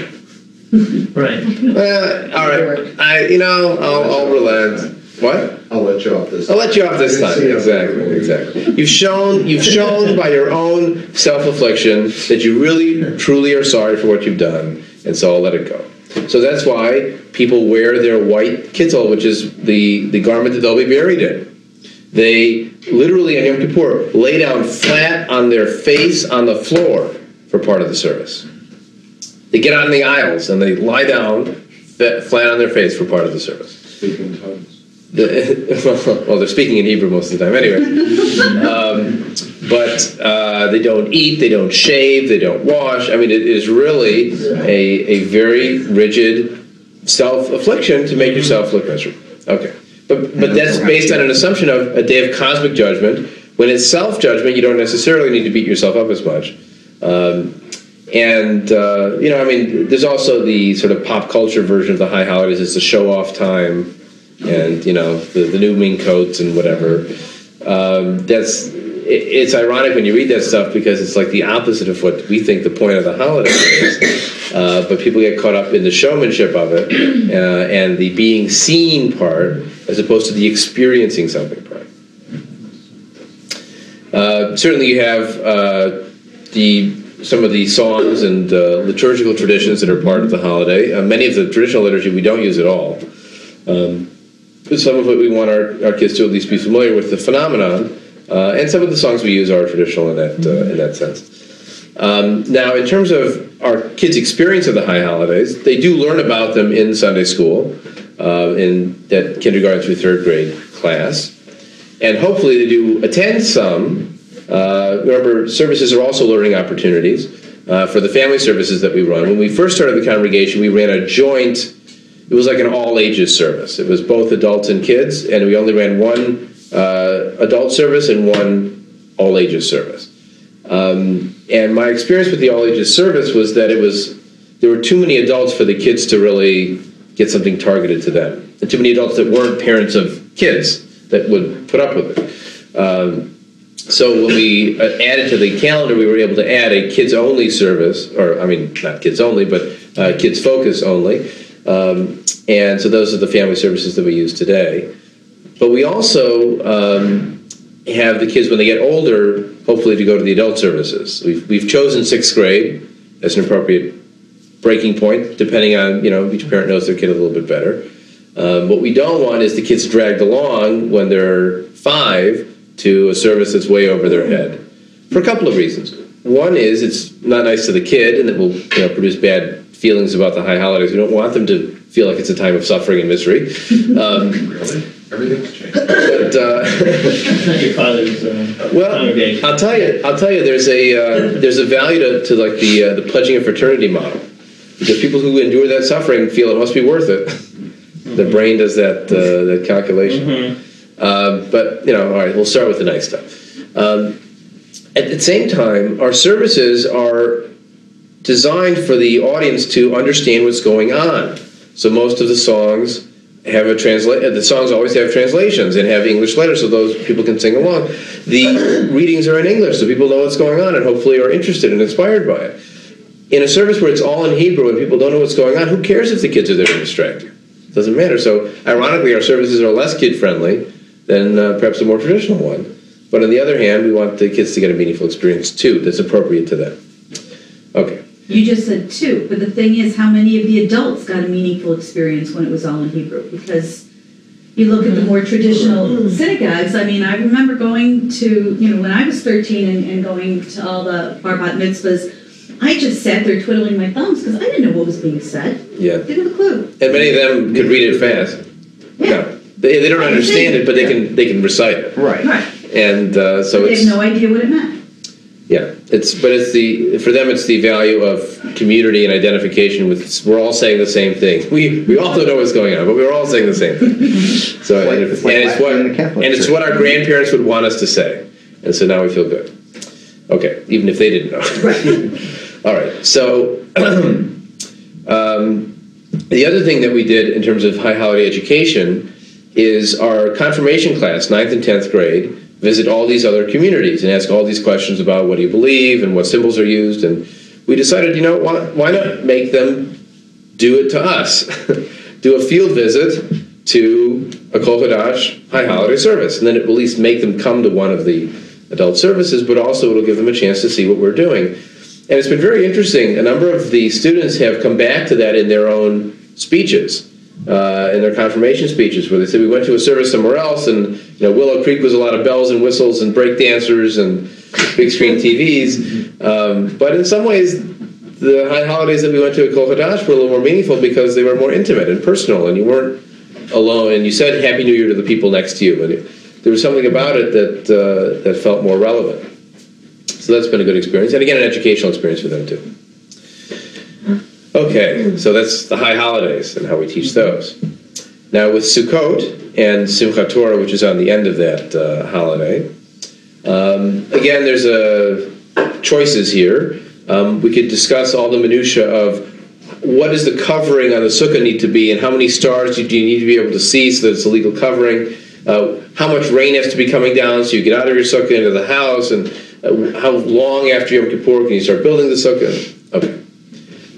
Right. Uh, all right. I, you know, I'll, I'll relent. What? I'll let you off this. I'll let you off this time. Exactly. Exactly. You've shown you've shown by your own self-affliction that you really truly are sorry for what you've done, and so I'll let it go. So that's why people wear their white kittel, which is the the garment that they'll be buried in. They literally on Yom Kippur lay down flat on their face on the floor for part of the service. They get on the aisles and they lie down flat on their face for part of the service. Speaking tongues. Well, they're speaking in Hebrew most of the time anyway. Um, but uh, they don't eat, they don't shave, they don't wash. I mean, it is really a, a very rigid self affliction to make yourself look miserable. Okay. But, but that's based on an assumption of a day of cosmic judgment. When it's self judgment, you don't necessarily need to beat yourself up as much. Um, and, uh, you know, I mean, there's also the sort of pop culture version of the high holidays. It's the show off time and you know the, the new mink coats and whatever. Um, that's it, it's ironic when you read that stuff because it's like the opposite of what we think the point of the holiday is. Uh, but people get caught up in the showmanship of it uh, and the being seen part as opposed to the experiencing something part. Uh, certainly, you have uh, the some of the songs and uh, liturgical traditions that are part of the holiday. Uh, many of the traditional liturgy we don't use at all. Um, some of it we want our, our kids to at least be familiar with the phenomenon, uh, and some of the songs we use are traditional in that uh, in that sense. Um, now, in terms of our kids' experience of the high holidays, they do learn about them in Sunday school, uh, in that kindergarten through third grade class, and hopefully they do attend some. Uh, remember, services are also learning opportunities uh, for the family services that we run. When we first started the congregation, we ran a joint it was like an all ages service. It was both adults and kids, and we only ran one uh, adult service and one all ages service. Um, and my experience with the all ages service was that it was there were too many adults for the kids to really get something targeted to them, and too many adults that weren't parents of kids that would put up with it. Um, so when we uh, added to the calendar, we were able to add a kids only service, or I mean, not kids only, but uh, kids focus only. Um, and so those are the family services that we use today. But we also um, have the kids when they get older, hopefully to go to the adult services. We've, we've chosen sixth grade as an appropriate breaking point, depending on, you know, each parent knows their kid a little bit better. Um, what we don't want is the kids dragged along when they're five to a service that's way over their head for a couple of reasons. One is it's not nice to the kid and it will you know, produce bad feelings about the high holidays. We don't want them to feel like it's a time of suffering and misery. Um, Really? Everything's changed. but uh, your father's uh, well, congregation. I'll tell you, I'll tell you, there's a uh, there's a value to, to like the uh, the pledging of fraternity model because people who endure that suffering feel it must be worth it. The brain does that uh, that calculation. Mhm. Um, but you know, all right, we'll start with the nice stuff. Um, at the same time, our services are designed for the audience to understand what's going on. So most of the songs have a translate. The songs always have translations and have English letters, so those people can sing along. The readings are in English, so people know what's going on and hopefully are interested and inspired by it. In a service where it's all in Hebrew and people don't know what's going on, who cares if the kids are there to distract you? Doesn't matter. So, ironically, our services are less kid friendly than uh, perhaps a more traditional one. But on the other hand, we want the kids to get a meaningful experience too that's appropriate to them. Okay. You just said two, but the thing is, how many of the adults got a meaningful experience when it was all in Hebrew? Because you look at the more traditional synagogues, I mean, I remember going to, you know, when I was 13 and, and going to all the bar bat mitzvahs, I just sat there twiddling my thumbs because I didn't know what was being said. Yeah. Didn't have a clue. And many of them could read it fast. Yeah. No, they, they don't understand it, but they can they can recite it. Right. Right. And uh, so But they it's have no idea what it meant. Yeah, it's but it's the for them it's the value of community and identification with. We're all saying the same thing. We we all don't know what's going on, but we're all saying the same thing. So like- and, it's like and it's what and it's what our grandparents would want us to say, and so now we feel good. Okay, even if they didn't know. all right, so. um, the other thing that we did in terms of high holiday education is our confirmation class, 9th and 10th grade, visit all these other communities and ask all these questions about what do you believe and what symbols are used. And we decided, you know, why, why not make them do it to us? do a field visit to a Kol Hadash high holiday service. And then it will at least make them come to one of the adult services, but also it'll give them a chance to see what we're doing. And it's been very interesting. A number of the students have come back to that in their own speeches, uh, in their confirmation speeches, where they said we went to a service somewhere else, and you know Willow Creek was a lot of bells and whistles and break dancers and big screen TVs. Um, but in some ways, the high holidays that we went to at Kol Hadash were a little more meaningful because they were more intimate and personal, and you weren't alone. And you said Happy New Year to the people next to you, but it, there was something about it that uh, that felt more relevant. So that's been a good experience, and again, an educational experience for them too. Okay, so that's the high holidays and how we teach those. Now with Sukkot and Simchat Torah, which is on the end of that uh, holiday, um, again, there's a choices here. Um, we could discuss all the minutia of what does the covering on the sukkah need to be, and how many stars do you need to be able to see so that it's a legal covering. Uh, how much rain has to be coming down so you get out of your sukkah into the house, and uh, how long after Yom Kippur can you start building the sukkah? Okay.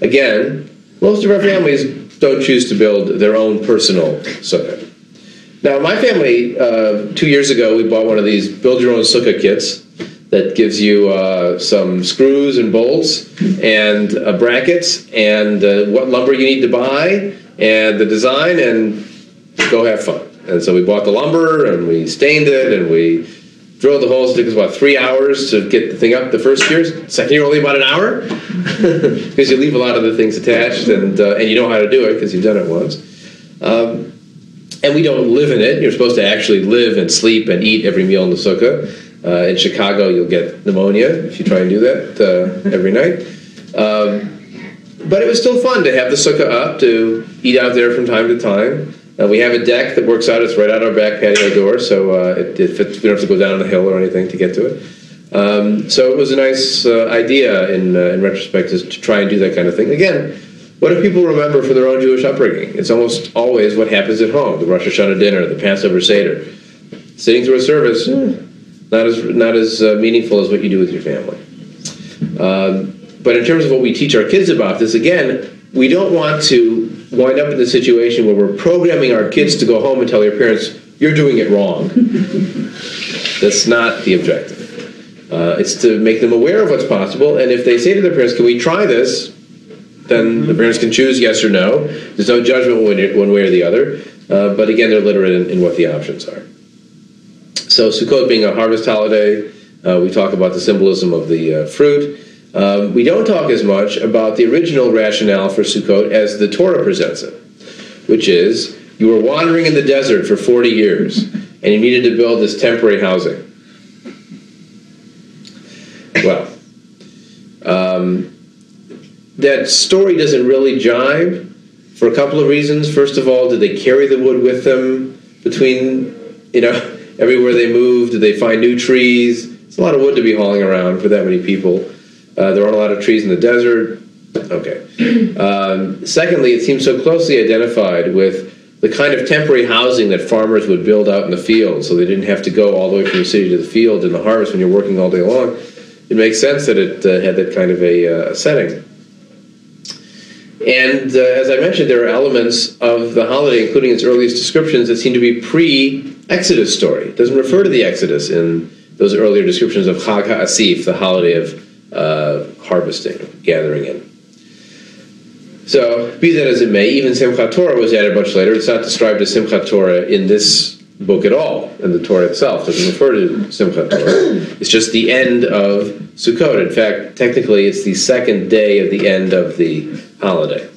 Again, most of our families don't choose to build their own personal sukkah. Now, my family, uh, two years ago, we bought one of these build your own sukkah kits that gives you uh, some screws and bolts and uh, brackets and uh, what lumber you need to buy and the design and go have fun. And so we bought the lumber and we stained it and we drilled the holes. It took us about three hours to get the thing up the first year. Second year, only about an hour because you leave a lot of the things attached and uh, and you know how to do it because you've done it once. Um, and we don't live in it. You're supposed to actually live and sleep and eat every meal in the sukkah. Uh, in Chicago, you'll get pneumonia if you try and do that uh, every night. Um, but it was still fun to have the sukkah up to eat out there from time to time. Uh, we have a deck that works out. It's right out our back patio door, so uh, it, it fits, we don't have to go down the hill or anything to get to it. Um, so it was a nice uh, idea in, uh, in retrospect to, to try and do that kind of thing. Again, what do people remember from their own Jewish upbringing? It's almost always what happens at home the Rosh Hashanah dinner, the Passover Seder. Sitting through a service, eh, not as, not as uh, meaningful as what you do with your family. Um, but in terms of what we teach our kids about this, again, we don't want to wind up in the situation where we're programming our kids to go home and tell their parents, you're doing it wrong. That's not the objective. Uh, it's to make them aware of what's possible, and if they say to their parents, can we try this? Then the parents can choose yes or no. There's no judgment one, one way or the other. Uh, but again, they're literate in, in, what the options are. So Sukkot being a harvest holiday, uh, we talk about the symbolism of the uh, fruit. Um, we don't talk as much about the original rationale for Sukkot as the Torah presents it, which is you were wandering in the desert for 40 years and you needed to build this temporary housing. Well, um, that story doesn't really jive for a couple of reasons. First of all, did they carry the wood with them between, you know, everywhere they moved? Did they find new trees? It's a lot of wood to be hauling around for that many people. Uh, there aren't a lot of trees in the desert. Okay. Um, secondly, it seems so closely identified with the kind of temporary housing that farmers would build out in the field so they didn't have to go all the way from the city to the field in the harvest when you're working all day long. It makes sense that it uh, had that kind of a uh, setting. And uh, as I mentioned, there are elements of the holiday, including its earliest descriptions, that seem to be pre Exodus story. It doesn't refer to the Exodus in those earlier descriptions of Chag HaAsif, the holiday of uh, harvesting, gathering in. So, be that as it may, even Simchat Torah was added much later. It's not described as Simchat Torah in this book at all, and the Torah itself doesn't refer to Simchat Torah. It's just the end of Sukkot. In fact, technically, it's the second day of the end of the holiday.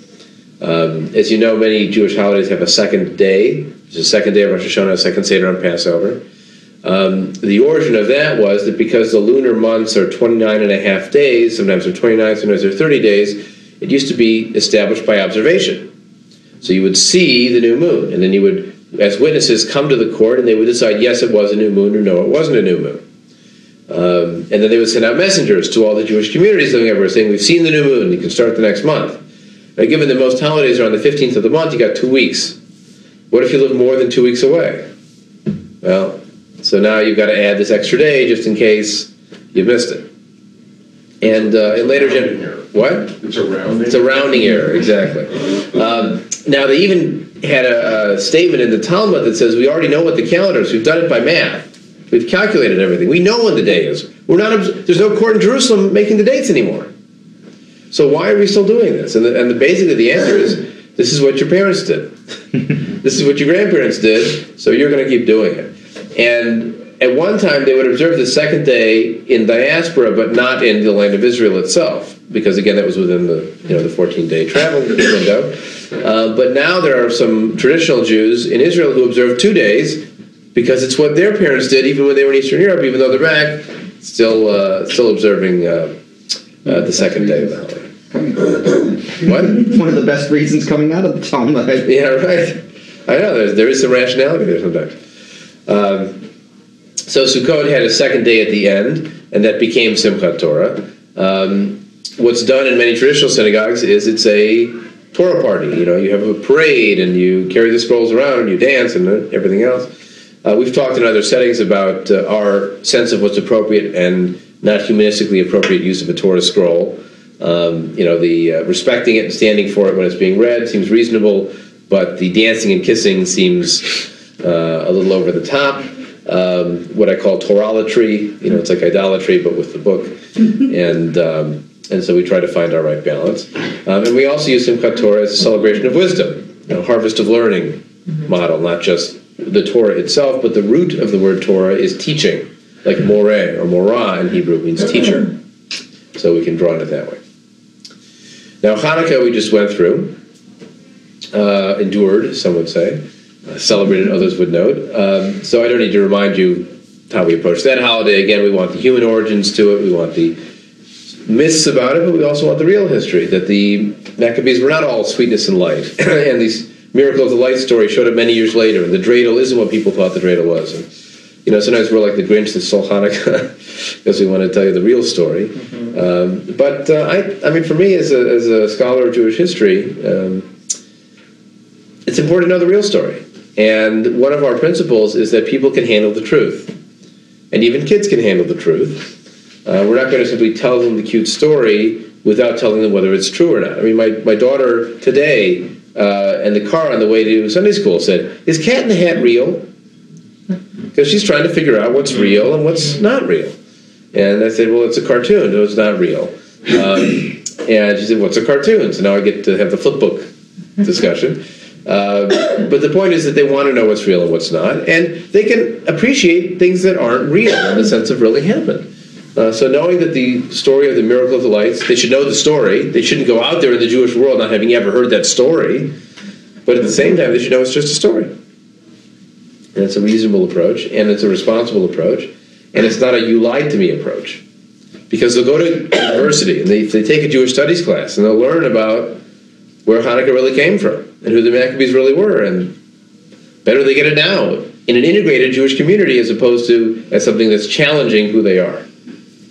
Um, as you know, many Jewish holidays have a second day. There's a second day of Rosh Hashanah, a second Seder on Passover. Um, the origin of that was that because the lunar months are 29 and a half days, sometimes they're 29, sometimes they're 30 days, it used to be established by observation. So you would see the new moon, and then you would as witnesses come to the court and they would decide yes it was a new moon or no it wasn't a new moon. Um, and then they would send out messengers to all the jewish communities living everywhere saying we've seen the new moon you can start the next month. Now given that most holidays are on the 15th of the month you got two weeks. What if you live more than two weeks away? Well so now you've got to add this extra day just in case you missed it and uh, in later gen- what it's a rounding it's a rounding error exactly um, now they even had a, a, statement in the Talmud that says we already know what the calendar is. We've done it by math. We've calculated everything. We know when the day is. We're not. There's no court in Jerusalem making the dates anymore. So why are we still doing this? And, the, and the, basically the answer is this is what your parents did. this is what your grandparents did. So you're going to keep doing it. And at one time they would observe the second day in diaspora, but not in the land of Israel itself, because again that was within the you know the 14 day travel window. Uh, but now there are some traditional Jews in Israel who observe two days because it's what their parents did, even when they were in Eastern Europe, even though they're back, still uh, still observing uh, uh the second day of the holiday. what? One of the best reasons coming out of the Talmud. Yeah, right. I know there's, there is some rationality there sometimes. Um, so Sukkot had a second day at the end, and that became Simchat Torah. Um, what's done in many traditional synagogues is it's a Torah party. You know, you have a parade and you carry the scrolls around and you dance and everything else. Uh, we've talked in other settings about uh, our sense of what's appropriate and not humanistically appropriate use of a Torah scroll. Um, you know, the uh, respecting it and standing for it when it's being read seems reasonable, but the dancing and kissing seems a little over the top. Um, what I call Toralatry, you know, it's like idolatry, but with the book. and um, and so we try to find our right balance. Um, and we also use Simchat Torah as a celebration of wisdom, you know, harvest of learning mm-hmm. model, not just the Torah itself, but the root of the word Torah is teaching, like more or morah in Hebrew means teacher. So we can draw on it that way. Now, Hanukkah we just went through, uh, endured, some would say, uh, celebrated, others would note. Um, so I don't need to remind you how we approach that holiday. Again, we want the human origins to it, we want the myths about it, but we also want the real history that the Maccabees were not all sweetness and light. and these Miracle of the Light story showed up many years later, and the dreidel isn't what people thought the dreidel was. And you know, sometimes we're like the Grinch that stole Hanukkah because we want to tell you the real story. Um, but uh, I, I mean, for me as a, as a scholar of Jewish history, um, it's important to know the real story. And one of our principles is that people can handle the truth, and even kids can handle the truth. Uh, we're not going to simply tell them the cute story without telling them whether it's true or not. I mean, my, my daughter today uh, in the car on the way to Sunday school said, Is Cat in the Hat real? Because she's trying to figure out what's real and what's not real. And I said, Well, it's a cartoon. No, it's not real. Um, and she said, What's a cartoon? So now I get to have the flip book discussion. Uh, but the point is that they want to know what's real and what's not, and they can appreciate things that aren't real in the sense of really happened. Uh, so knowing that the story of the miracle of the lights, they should know the story. They shouldn't go out there in the Jewish world not having ever heard that story. But at the same time, they should know it's just a story. And it's a reasonable approach, and it's a responsible approach, and it's not a "you lied to me" approach. Because they'll go to university and they, they take a Jewish studies class and they'll learn about where Hanukkah really came from and who the Maccabees really were, and better they get it now in an integrated Jewish community as opposed to as something that's challenging who they are.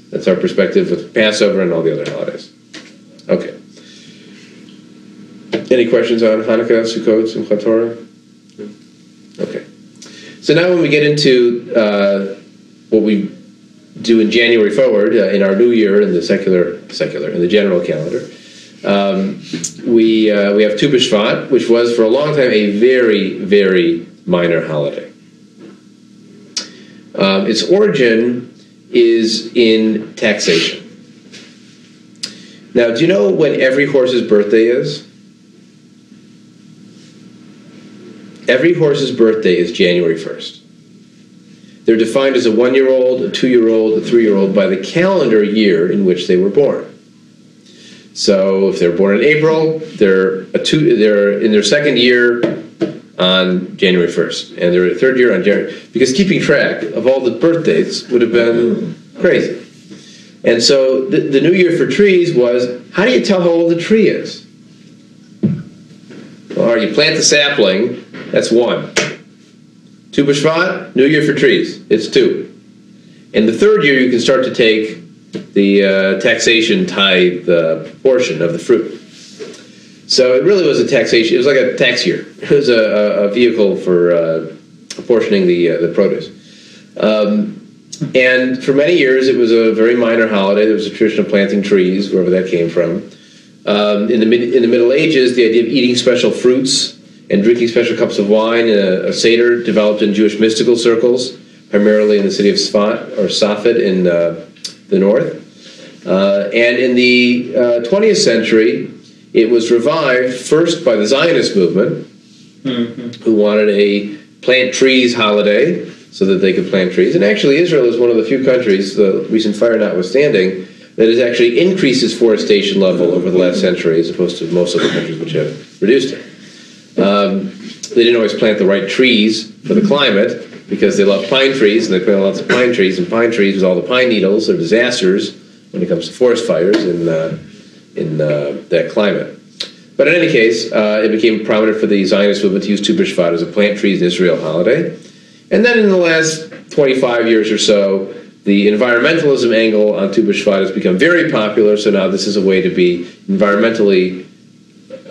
That's our perspective with Passover and all the other holidays. Okay. Any questions on Hanukkah, Sukkot, Simchat Torah? Okay. So now when we get into uh, what we do in January forward, uh, in our new year, in the secular, secular, in the general calendar, um, we, uh, we have Tu B'Shvat, which was for a long time a very, very minor holiday. Um, its origin is in taxation. Now, do you know when every horse's birthday is? Every horse's birthday is January 1st. They're defined as a one year old, a two year old, a three year old by the calendar year in which they were born. So if they're born in April, they're a two, they're in their second year on January 1st, and they're a third year on January. Because keeping track of all the birthdays would have been crazy. And so the, the new year for trees was how do you tell how old the tree is? Or you plant the sapling, that's one. Tu B'Shvat, new year for trees, it's two. In the third year, you can start to take the uh, taxation uh, portion of the fruit. So it really was a taxation. It was like a tax year. It was a, a vehicle for uh, apportioning the uh, the produce. Um, and for many years, it was a very minor holiday. There was a tradition of planting trees, wherever that came from. Um, in the mid, in the Middle Ages, the idea of eating special fruits and drinking special cups of wine, a, a seder developed in Jewish mystical circles, primarily in the city of Sfat or Safed in uh, the north. Uh, and in the uh, 20th century, it was revived first by the Zionist movement, mm-hmm. who wanted a plant trees holiday so that they could plant trees. And actually, Israel is one of the few countries, the recent fire notwithstanding, that has actually increased its forestation level over the last century as opposed to most other countries which have reduced it. Um, they didn't always plant the right trees for the climate because they love pine trees and they plant lots of pine trees. And pine trees, with all the pine needles, are disasters when it comes to forest fires in, uh, in uh, that climate. But in any case, uh, it became prominent for the Zionist movement to use Tu as a plant trees in Israel holiday. And then in the last 25 years or so, the environmentalism angle on Tu has become very popular. So now this is a way to be environmentally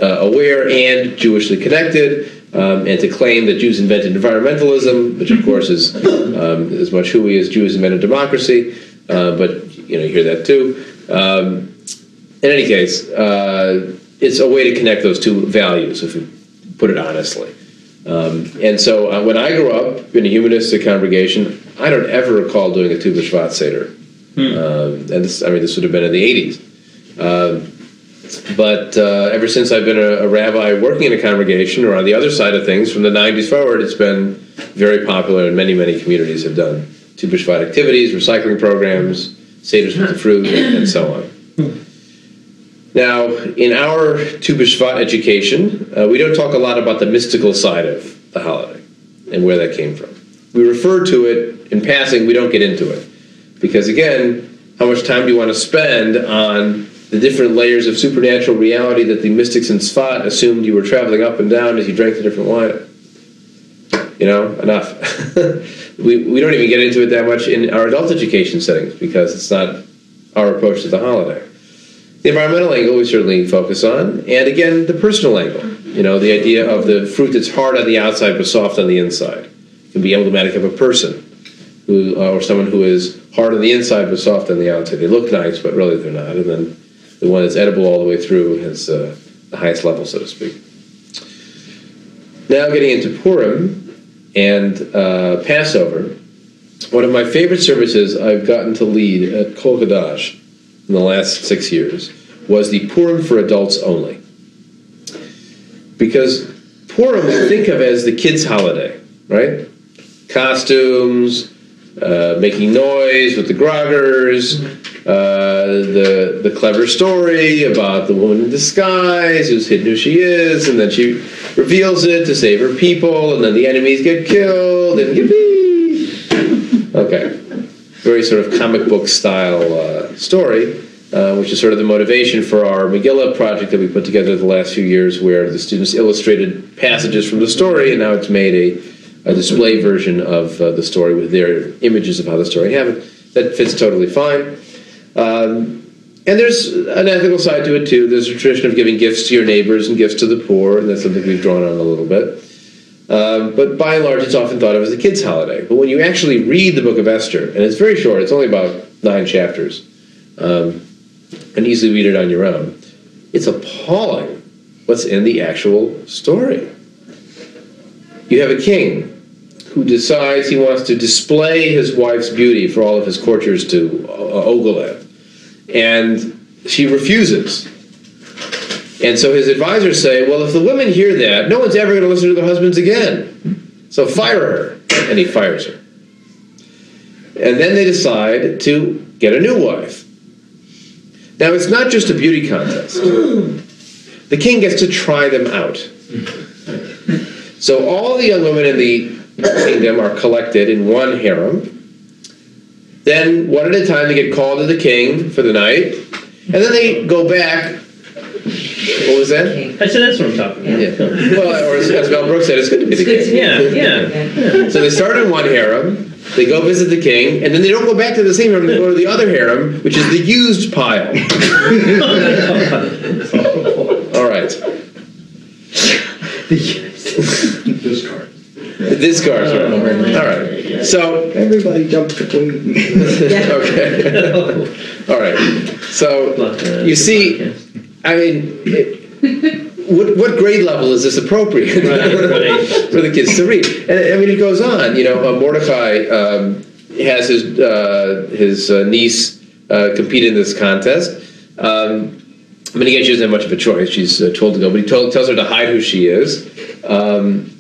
uh, aware and Jewishly connected, um, and to claim that Jews invented environmentalism, which of course is um, as much hooey as Jews invented democracy. Uh, but you know, you hear that too. Um, in any case, uh, it's a way to connect those two values, if you put it honestly. Um, and so uh, when I grew up in a humanistic congregation, I don't ever recall doing a Tu B'Shvat Seder. Hmm. Um, and this, I mean, this would have been in the 80s. But uh, ever since I've been a, a, rabbi working in a congregation or on the other side of things, from the 90s forward, it's been very popular and many, many communities have done Tu B'Shvat activities, recycling programs, Seders with the fruit, and, so on. Now, in our Tu B'Shvat education, uh, we don't talk a lot about the mystical side of the holiday and where that came from. We refer to it in passing, we don't get into it. Because again, how much time do you want to spend on the different layers of supernatural reality that the mystics in Sfat assumed you were traveling up and down as you drank the different wine? You know, enough. we, we don't even get into it that much in our adult education settings because it's not our approach to the holiday. The environmental angle we certainly focus on, and again, the personal angle. You know, the idea of the fruit that's hard on the outside but soft on the inside it can be emblematic of a person who, uh, or someone who is hard on the inside but soft on the outside. They look nice, but really they're not. And then the one that's edible all the way through has uh, the highest level, so to speak. Now, getting into Purim and uh, Passover, one of my favorite services I've gotten to lead at Kol Hadash in the last six years was the Purim for adults only. Because Purim think of as the kids' holiday, right? Costumes, uh, making noise with the groggers, uh, the the clever story about the woman in disguise who's hidden who she is, and then she reveals it to save her people, and then the enemies get killed, and yippee! Okay, very sort of comic book style uh, story. Uh, which is sort of the motivation for our Megillah project that we put together the last few years, where the students illustrated passages from the story, and now it's made a, a display version of uh, the story with their images of how the story happened. That fits totally fine. Um, and there's an ethical side to it too. There's a tradition of giving gifts to your neighbors and gifts to the poor, and that's something we've drawn on a little bit. Um, but by and large, it's often thought of as a kid's holiday. But when you actually read the book of Esther, and it's very short, it's only about nine chapters. Um, and easily read it on your own. It's appalling what's in the actual story. You have a king who decides he wants to display his wife's beauty for all of his courtiers to uh, ogle at, and she refuses. And so his advisors say, well, if the women hear that, no one's ever going to listen to their husbands again. So fire her. And he fires her. And then they decide to get a new wife. Now, it's not just a beauty contest. The king gets to try them out. So all the young women in the kingdom are collected in one harem. Then, one at a time, they get called to the king for the night. And then they go back. What was that? I said that's what I'm talking about. Yeah. Well, or as, as Mel Brooks said, it's good to be the king. Yeah, yeah. So they start in one harem, they go visit the king, and then they don't go back to the same harem, they go to the other harem, which is the used pile. All right. Discard. The discards are all right. So Everybody jump to queen. okay. All right. So you see, I mean, it, what what grade level is this appropriate Right, right. for the kids to read? And I mean, it goes on. You know, uh, Mordecai um, has his uh, his uh, niece uh, compete in this contest. Um, I mean, again, she doesn't have much of a choice. She's uh, told to go, but he told, tells her to hide who she is. Um,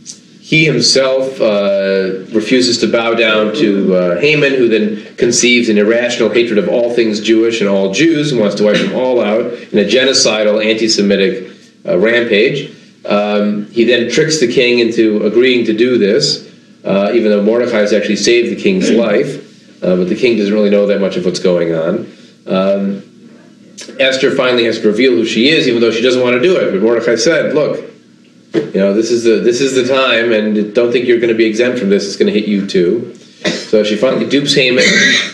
he himself uh, refuses to bow down to uh, Haman, who then conceives an irrational hatred of all things Jewish and all Jews and wants to wipe them all out in a genocidal, anti Semitic uh, rampage. Um, he then tricks the king into agreeing to do this, uh, even though Mordecai has actually saved the king's life. Uh, but the king doesn't really know that much of what's going on. Um, Esther finally has to reveal who she is, even though she doesn't want to do it. But Mordecai said, "Look, you know this is the this is the time, and don't think you're going to be exempt from this. It's going to hit you too." So she finally dupes Haman.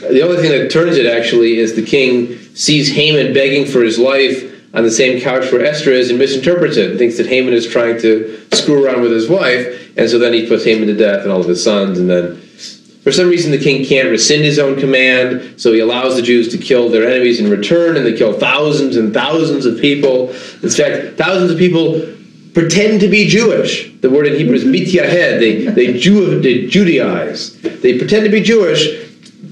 The only thing that turns it actually is the king sees Haman begging for his life on the same couch where Esther is and misinterprets it and thinks that Haman is trying to screw around with his wife, and so then he puts Haman to death and all of his sons, and then for some reason, the king can't rescind his own command, so he allows the Jews to kill their enemies in return, and they kill thousands and thousands of people. In fact, thousands of people pretend to be Jewish. The word in Hebrew is mityahed. They they, Jew, they Judaize. They pretend to be Jewish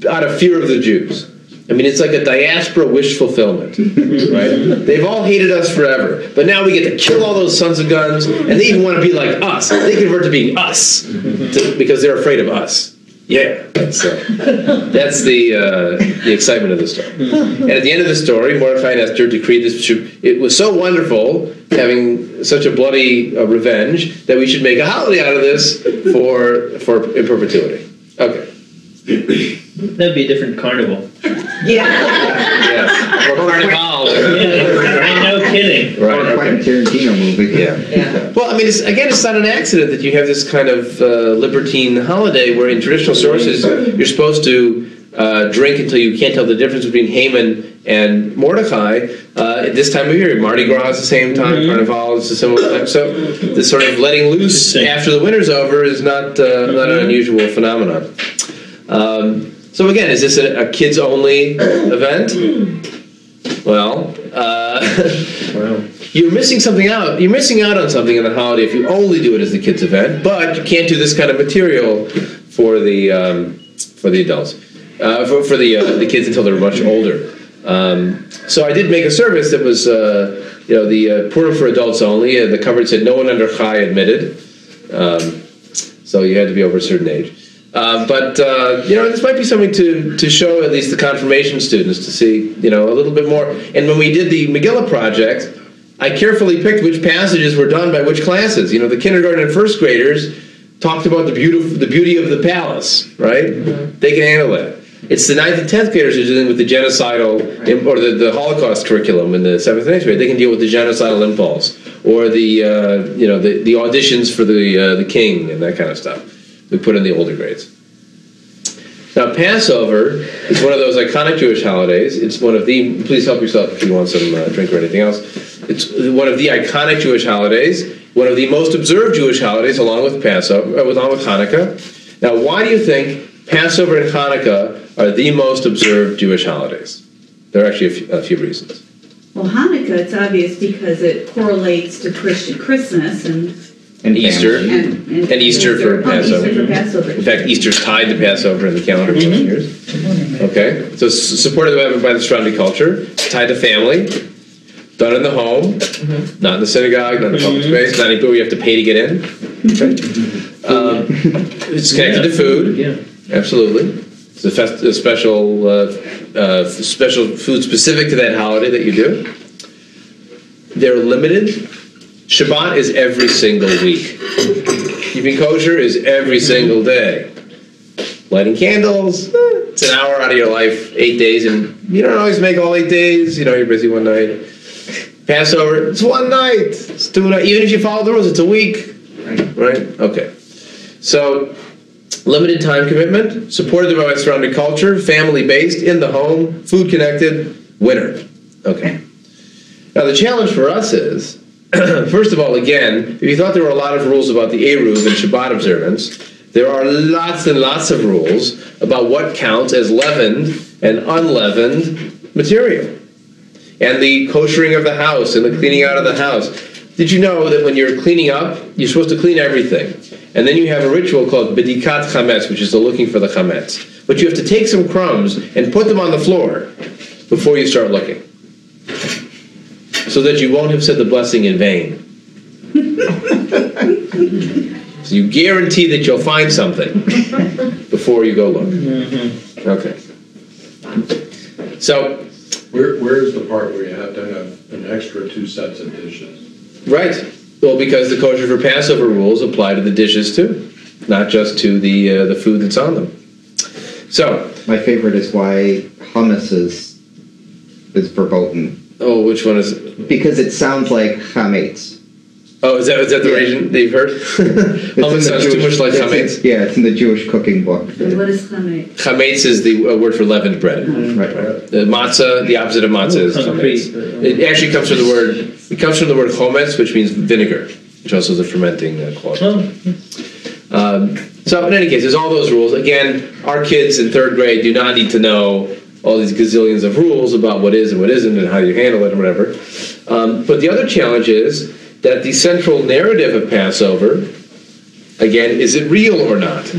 out of fear of the Jews. I mean, it's like a diaspora wish fulfillment, right? They've all hated us forever, but now we get to kill all those sons of guns, and they even want to be like us. They convert to being us to, because they're afraid of us. Yeah, that's, that's the uh, the excitement of the story. And at the end of the story, Mordecai and Esther decreed this. Should, it was so wonderful having such a bloody uh, revenge that we should make a holiday out of this for for in perpetuity. Okay. That'd be a different carnival. Yeah. Yes. or Carnival. Yeah, no kidding. Right, Or a okay. Quentin Tarantino movie. Yeah. Yeah. Well, I mean, it's, again, it's not an accident that you have this kind of uh, libertine holiday where in traditional sources you're supposed to uh, drink until you can't tell the difference between Haman and Mordecai. Uh, at this time of year, Mardi Gras is the same time, Carnival is a similar time. So this sort of letting loose after the winter's over is not uh, not an unusual phenomenon. Um, so again, is this a, a kids only event? Well, uh, you're missing something out. You're missing out on something in the holiday if you only do it as the kids' event. But you can't do this kind of material for the um, for the adults, uh, for, for the uh, the kids until they're much older. Um, so I did make a service that was, uh, you know, the uh, Purim for adults only. The cover said no one under Chai admitted. Um, so you had to be over a certain age. Uh, but uh, you know, this might be something to, to show at least the confirmation students to see you know a little bit more. And when we did the Megillah project, I carefully picked which passages were done by which classes. You know, the kindergarten and first graders talked about the beauty the beauty of the palace, right? They can handle it. It's the ninth and tenth graders who are dealing with the genocidal or the, the Holocaust curriculum in the seventh and eighth grade. They can deal with the genocidal impulse or the uh, you know the, the auditions for the uh, the king and that kind of stuff. We put in the older grades. Now Passover is one of those iconic Jewish holidays. It's one of the. Please help yourself if you want some uh, drink or anything else. It's one of the iconic Jewish holidays. One of the most observed Jewish holidays, along with Passover, uh, along with Hanukkah. Now, why do you think Passover and Hanukkah are the most observed Jewish holidays? There are actually a few, a few reasons. Well, Hanukkah, it's obvious because it correlates to Christian Christmas and And Easter. and, and, And Easter for oh, Passover. Easter for Passover. In fact, Easter's tied to Passover in the calendar for most years. Okay, so it's supported by, by the surrounding culture, tied to family, done in the home, not in the synagogue, not in the public space, not anywhere you have to pay to get in. Okay. Um, it's connected to food. Yeah. Absolutely. It's a, fest- a special, uh, uh, special food specific to that holiday that you do. They're limited. Shabbat is every single week. Keeping kosher is every single day. Lighting candles, eh, it's an hour out of your life, eight days, and you don't always make all eight days. You know, you're busy one night. Passover, it's one night. It's two night. Even if you follow the rules, it's a week. Right? Okay. So, limited time commitment, supported by my surrounding culture, family based, in the home, food connected, winner. Okay. Now, the challenge for us is first of all, again, if you thought there were a lot of rules about the Eruv and Shabbat observance, there are lots and lots of rules about what counts as leavened and unleavened material. And the koshering of the house and the cleaning out of the house. Did you know that when you're cleaning up, you're supposed to clean everything? And then you have a ritual called bedikat chametz, which is the looking for the chametz. But you have to take some crumbs and put them on the floor before you start looking. So that you won't have said the blessing in vain. so you guarantee that you'll find something before you go look. Okay. So, Where, where's the part where you have to have an extra two sets of dishes? right. Well, because the kosher for Passover rules apply to the dishes too, not just to the uh, the food that's on them. So, My favorite is why hummus is is verboten oh, which one is? It? because it sounds like chametz. Oh, is that is that the Yeah. region that you've heard? It's in Hummus the sounds too Jewish- much like it's chametz. Yeah, it's in the Jewish cooking book. And what is chametz? Chametz is the uh, word for leavened bread. Right, right. The matzah, the opposite of matzah is chametz. It actually comes from the word. It comes from the word chometz, which means vinegar, which also is a fermenting uh, quality. Oh, Um, so in any case, there's all those rules. Again, our kids in third grade do not need to know all these gazillions of rules about what is and what isn't and how you handle it and whatever. Um, but the other challenge is that the central narrative of Passover, again, is it real or not?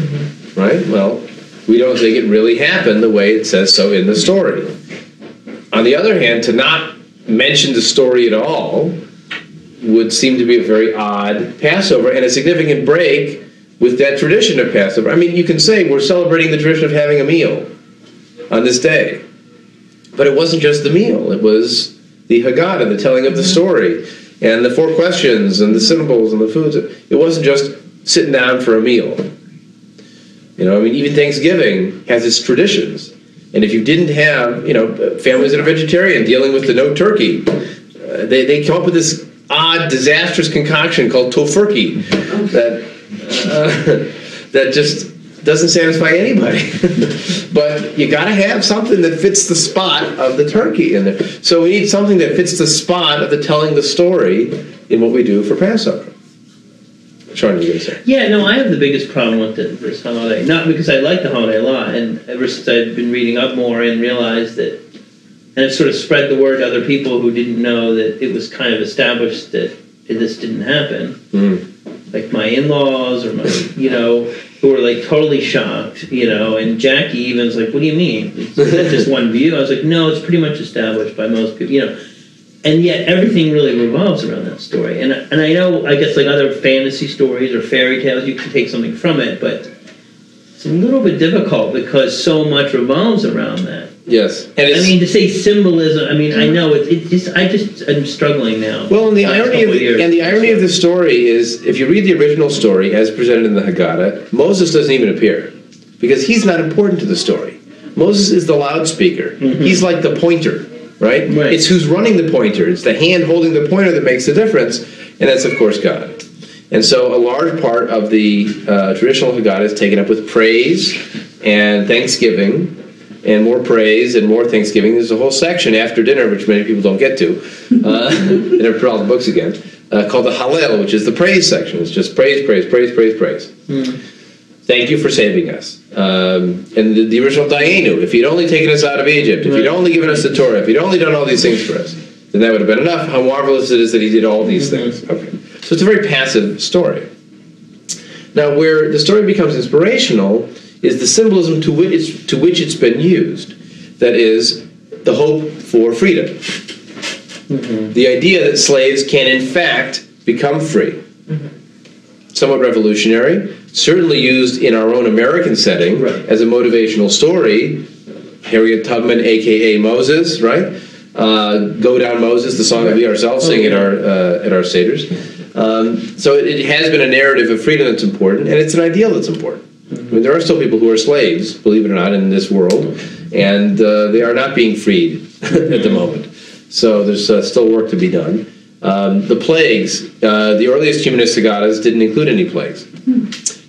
Right? Well, we don't think it really happened the way it says so in the story. On the other hand, to not mention the story at all would seem to be a very odd Passover and a significant break with that tradition of Passover. I mean, you can say we're celebrating the tradition of having a meal on this day, but it wasn't just the meal, it was the Haggadah, the telling of the story, and the four questions, and the symbols, and the foods. It wasn't just sitting down for a meal. You know, I mean, even Thanksgiving has its traditions. And if you didn't have, you know, families that are vegetarian dealing with the no turkey, uh, they, they come up with this odd, disastrous concoction called tofurkey that uh, that just doesn't satisfy anybody. but you got to have something that fits the spot of the turkey in there. So we need something that fits the spot of the telling the story in what we do for Passover. Sean, you going to say? Yeah, no, I have the biggest problem with the, this holiday. Not because I like the holiday a lot, and ever since I've been reading up more and realized that, and I've sort of spread the word to other people who didn't know that it was kind of established that this didn't happen. Mm. Like my in-laws or my, you know, who were like totally shocked, you know, and Jackie even was like, "What do you mean? Is that just one view?" I was like, "No, it's pretty much established by most people, you know." and yet everything really revolves around that story. And and I know, I guess, like other fantasy stories or fairy tales, you can take something from it, but it's a little bit difficult because so much revolves around that. Yes, and I mean, to say symbolism. I mean, I know it's, It just, I just, I'm struggling now. Well, and the irony of the, years. and the irony of the story is, if you read the original story as presented in the Haggadah, Moses doesn't even appear because he's not important to the story. Moses is the loudspeaker. He's like the pointer, right? Right. It's who's running the pointer. It's the hand holding the pointer that makes the difference, and that's of course God. And so, a large part of the uh, traditional Haggadah is taken up with praise and thanksgiving, and more praise and more thanksgiving. There's a whole section after dinner, which many people don't get to. Uh, they never put all the books again. Uh, called the Hallel, which is the praise section. It's just praise, praise, praise, praise, praise. Thank you for saving us. Um, and the, the original Dayenu, if you'd only taken us out of Egypt, if you'd only given us the Torah, if you'd only done all these things for us, then that would have been enough. How marvelous it is that he did all these things. Okay. So it's a very passive story. Now, where the story becomes inspirational is the symbolism to which it's, to which it's been used. That is, the hope for freedom. The idea that slaves can, in fact, become free. Somewhat revolutionary, certainly used in our own American setting Right. as a motivational story. Harriet Tubman, aka Moses, right? Uh, Go down Moses, the song that we ourselves sing at our uh, at our seders. Um, so it, it has been a narrative of freedom that's important, and it's an ideal that's important. I mean, there are still people who are slaves, believe it or not, in this world, and uh, they are not being freed at the moment. So there's uh, still work to be done. Um, the plagues, uh, the earliest humanist Haggadahs didn't include any plagues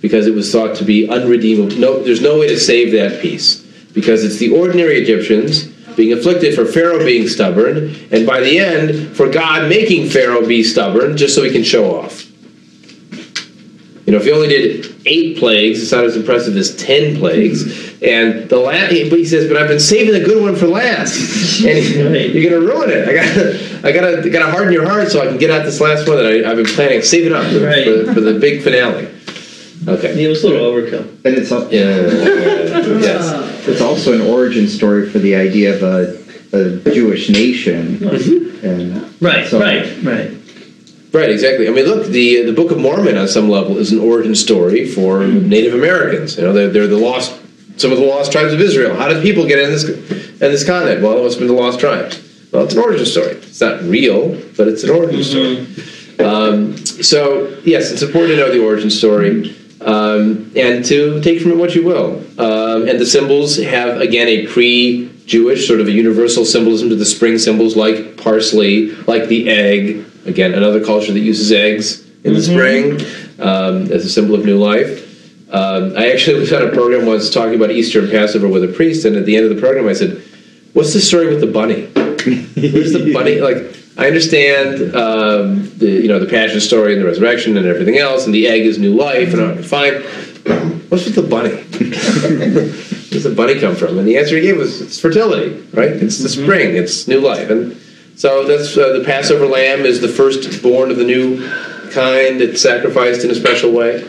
because it was thought to be unredeemable. No, there's no way to save that piece because it's the ordinary Egyptians being afflicted for Pharaoh being stubborn, and by the end, for God making Pharaoh be stubborn just so he can show off. You know, if he only did eight plagues, it's not as impressive as ten plagues. And the last, but he says, "But I've been saving the good one for last." And Right. you're gonna ruin it. I got, I gotta, gotta harden your heart so I can get out this last one that I, I've been planning. Save it up for, Right. for, for the big finale. Okay. it was a little overkill. And it's al- Yeah. yes. it's also an origin story for the idea of a, a Jewish nation. And Right, so- right, right. Right, exactly. I mean, look, the the Book of Mormon on some level is an origin story for Native Americans. You know, they're, they're the lost, some of the lost tribes of Israel. How did people get in this in this continent? Well, it must have been the lost tribes. Well, it's an origin story. It's not real, but it's an origin story. Um, so, yes, it's important to know the origin story um, and to take from it what you will. Um, and the symbols have, again, a pre Jewish sort of a universal symbolism to the spring symbols like parsley, like the egg. Again, another culture that uses eggs in the spring um, as a symbol of new life. Um, I actually was on a program once talking about Easter and Passover with a priest, and at the end of the program, I said, "What's the story with the bunny? Where's the bunny? Like, I understand um, the you know the passion story and the resurrection and everything else, and the egg is new life, and uh, fine. What's with the bunny? Where does the bunny come from? And the answer he gave was it's fertility, right? It's the spring, it's new life, and so that's uh, the Passover lamb is the firstborn of the new kind. It's sacrificed in a special way.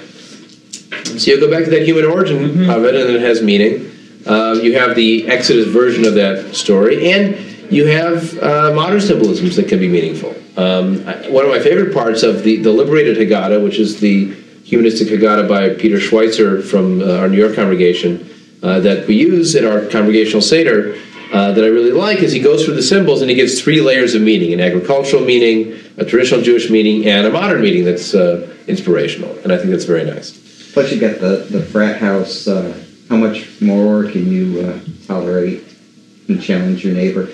So you go back to that human origin of it, and it has meaning. Um, you have the Exodus version of that story, and you have uh, modern symbolisms that can be meaningful. Um, I- one of my favorite parts of the, the Liberated Haggadah, which is the humanistic Haggadah by Peter Schweitzer from uh, our New York congregation, uh, that we use in our congregational Seder, uh, that I really like, is he goes through the symbols and he gives three layers of meaning an agricultural meaning, a traditional Jewish meaning, and a modern meaning that's uh, inspirational. And I think that's very nice. Plus, you get the, the frat house uh, how much more can you uh, tolerate and challenge your neighbor?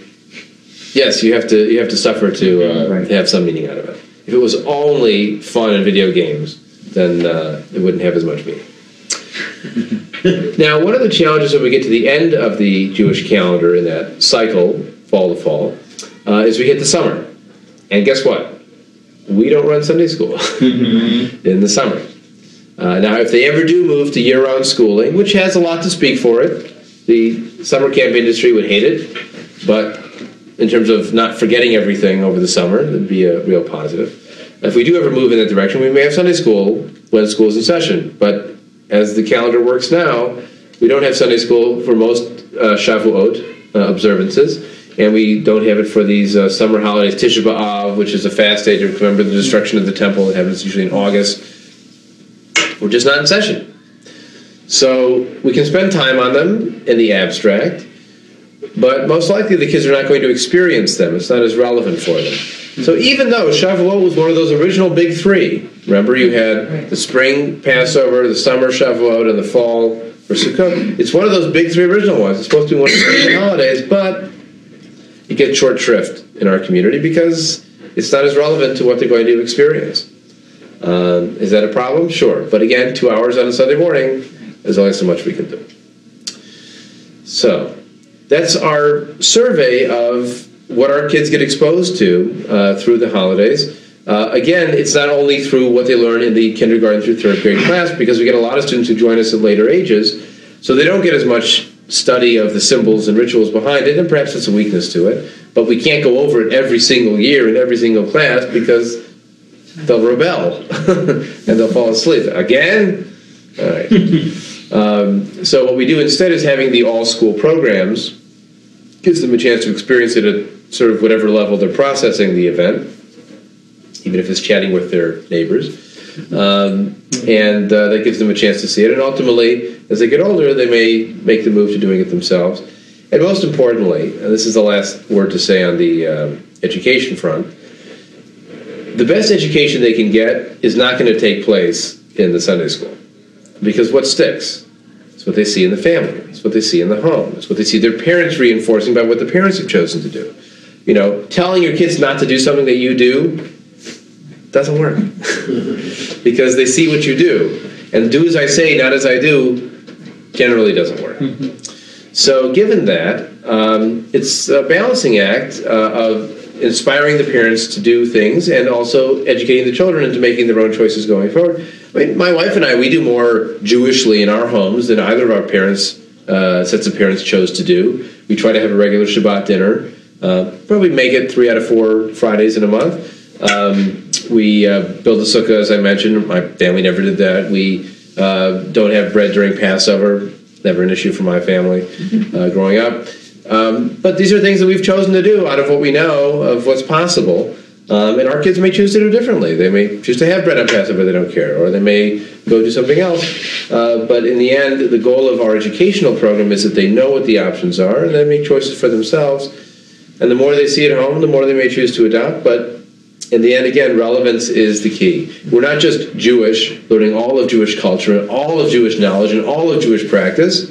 Yes, you have to you have to suffer to, uh, Right. to have some meaning out of it. If it was only fun and video games, then uh, it wouldn't have as much meaning. now, one of the challenges when we get to the end of the Jewish calendar in that cycle, fall to fall, uh, is we hit the summer. And guess what? We don't run Sunday school in the summer. Uh, now, if they ever do move to year round schooling, which has a lot to speak for it, the summer camp industry would hate it, but in terms of not forgetting everything over the summer, it'd be a real positive. If we do ever move in that direction, we may have Sunday school when school's in session, but as the calendar works now, we don't have Sunday school for most uh, Shavuot uh, observances, and we don't have it for these uh, summer holidays, Tisha B'Av, which is a fast day to remember the destruction of the temple. It happens usually in August. We're just not in session. So we can spend time on them in the abstract, but most likely the kids are not going to experience them. It's not as relevant for them. So even though Shavuot was one of those original big three, remember you had the spring Passover, the summer Shavuot, and the fall for Sukkot. It's one of those big three original ones. It's supposed to be one of the holidays, but it gets short shrift in our community because it's not as relevant to what they're going to experience. Um, is that a problem? Sure. But again, two hours on a Sunday morning, there's only so much we can do. So, that's our survey of what our kids get exposed to uh, through the holidays. Uh, again, it's not only through what they learn in the kindergarten through third grade class, because we get a lot of students who join us at later ages, so they don't get as much study of the symbols and rituals behind it, and perhaps it's a weakness to it. But we can't go over it every single year in every single class because they'll rebel and they'll fall asleep. Again? All right. Um, so what we do instead is having the all school programs gives them a chance to experience it at sort of whatever level they're processing the event, even if it's chatting with their neighbors. Um, and uh, that gives them a chance to see it. And ultimately, as they get older, they may make the move to doing it themselves. And most importantly, and this is the last word to say on the um education front, the best education they can get is not going to take place in the Sunday school. Because what sticks? It's what they see in the family. It's what they see in the home. It's what they see their parents reinforcing by what the parents have chosen to do. You know, telling your kids not to do something that you do doesn't work. because they see what you do. And do as I say, not as I do, generally doesn't work. So, given that, um, it's a balancing act uh, of inspiring the parents to do things and also educating the children into making their own choices going forward. I mean, my wife and I, we do more Jewishly in our homes than either of our parents, uh, sets of parents, chose to do. We try to have a regular Shabbat dinner. Uh, probably make it three out of four Fridays in a month. Um, we uh, build a sukkah, as I mentioned. My family never did that. We uh, don't have bread during Passover. Never an issue for my family uh, growing up. Um, but these are things that we've chosen to do out of what we know of what's possible. Um, and our kids may choose to do differently. They may choose to have bread on Passover, they don't care, or they may go do something else. Uh, but in the end, the goal of our educational program is that they know what the options are and they make choices for themselves. And the more they see at home, the more they may choose to adopt. But in the end, again, relevance is the key. We're not just Jewish, learning all of Jewish culture and all of Jewish knowledge and all of Jewish practice.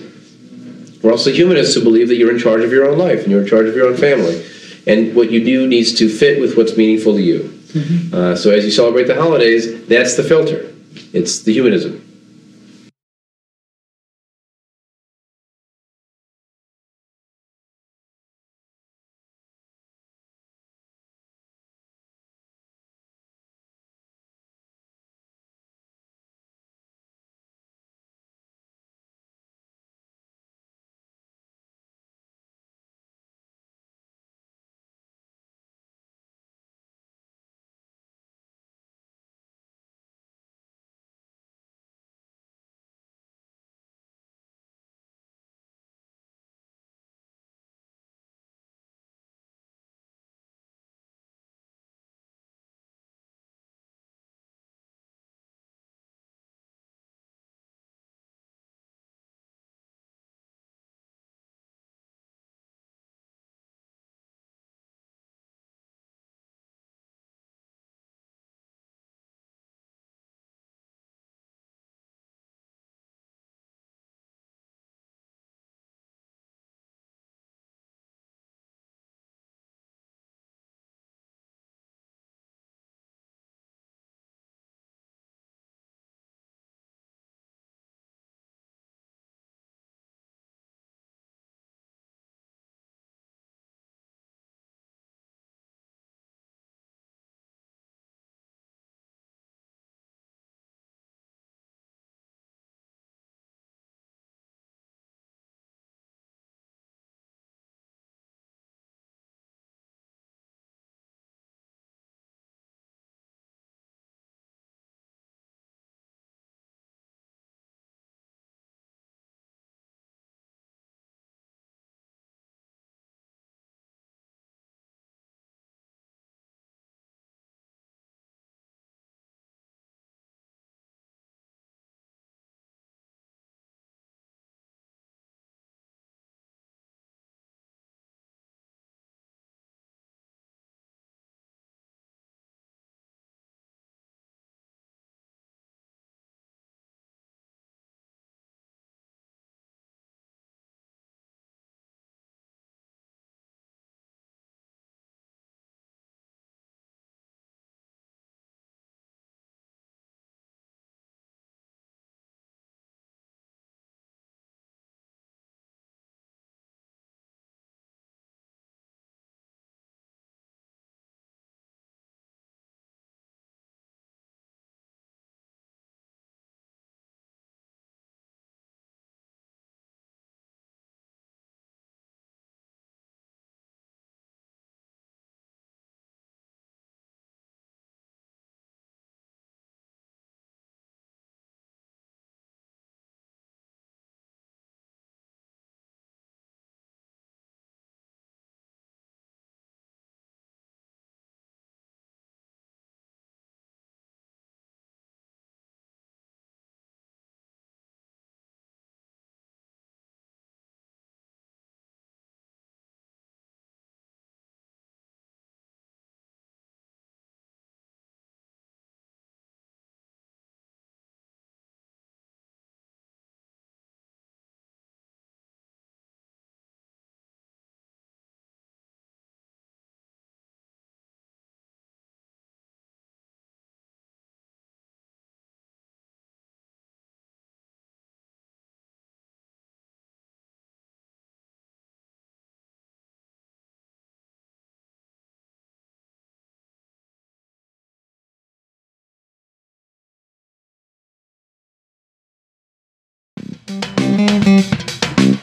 We're also humanists who believe that you're in charge of your own life and you're in charge of your own family. And what you do needs to fit with what's meaningful to you. Uh, so as you celebrate the holidays, that's the filter. It's the humanism.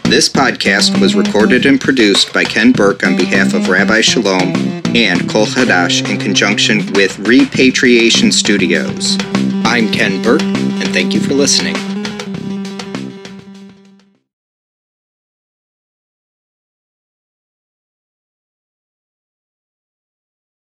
This podcast was recorded and produced by Ken Burke on behalf of Rabbi Chalom and Kol Hadash in conjunction with Repatriation Studios. I'm Ken Burke, and thank you for listening.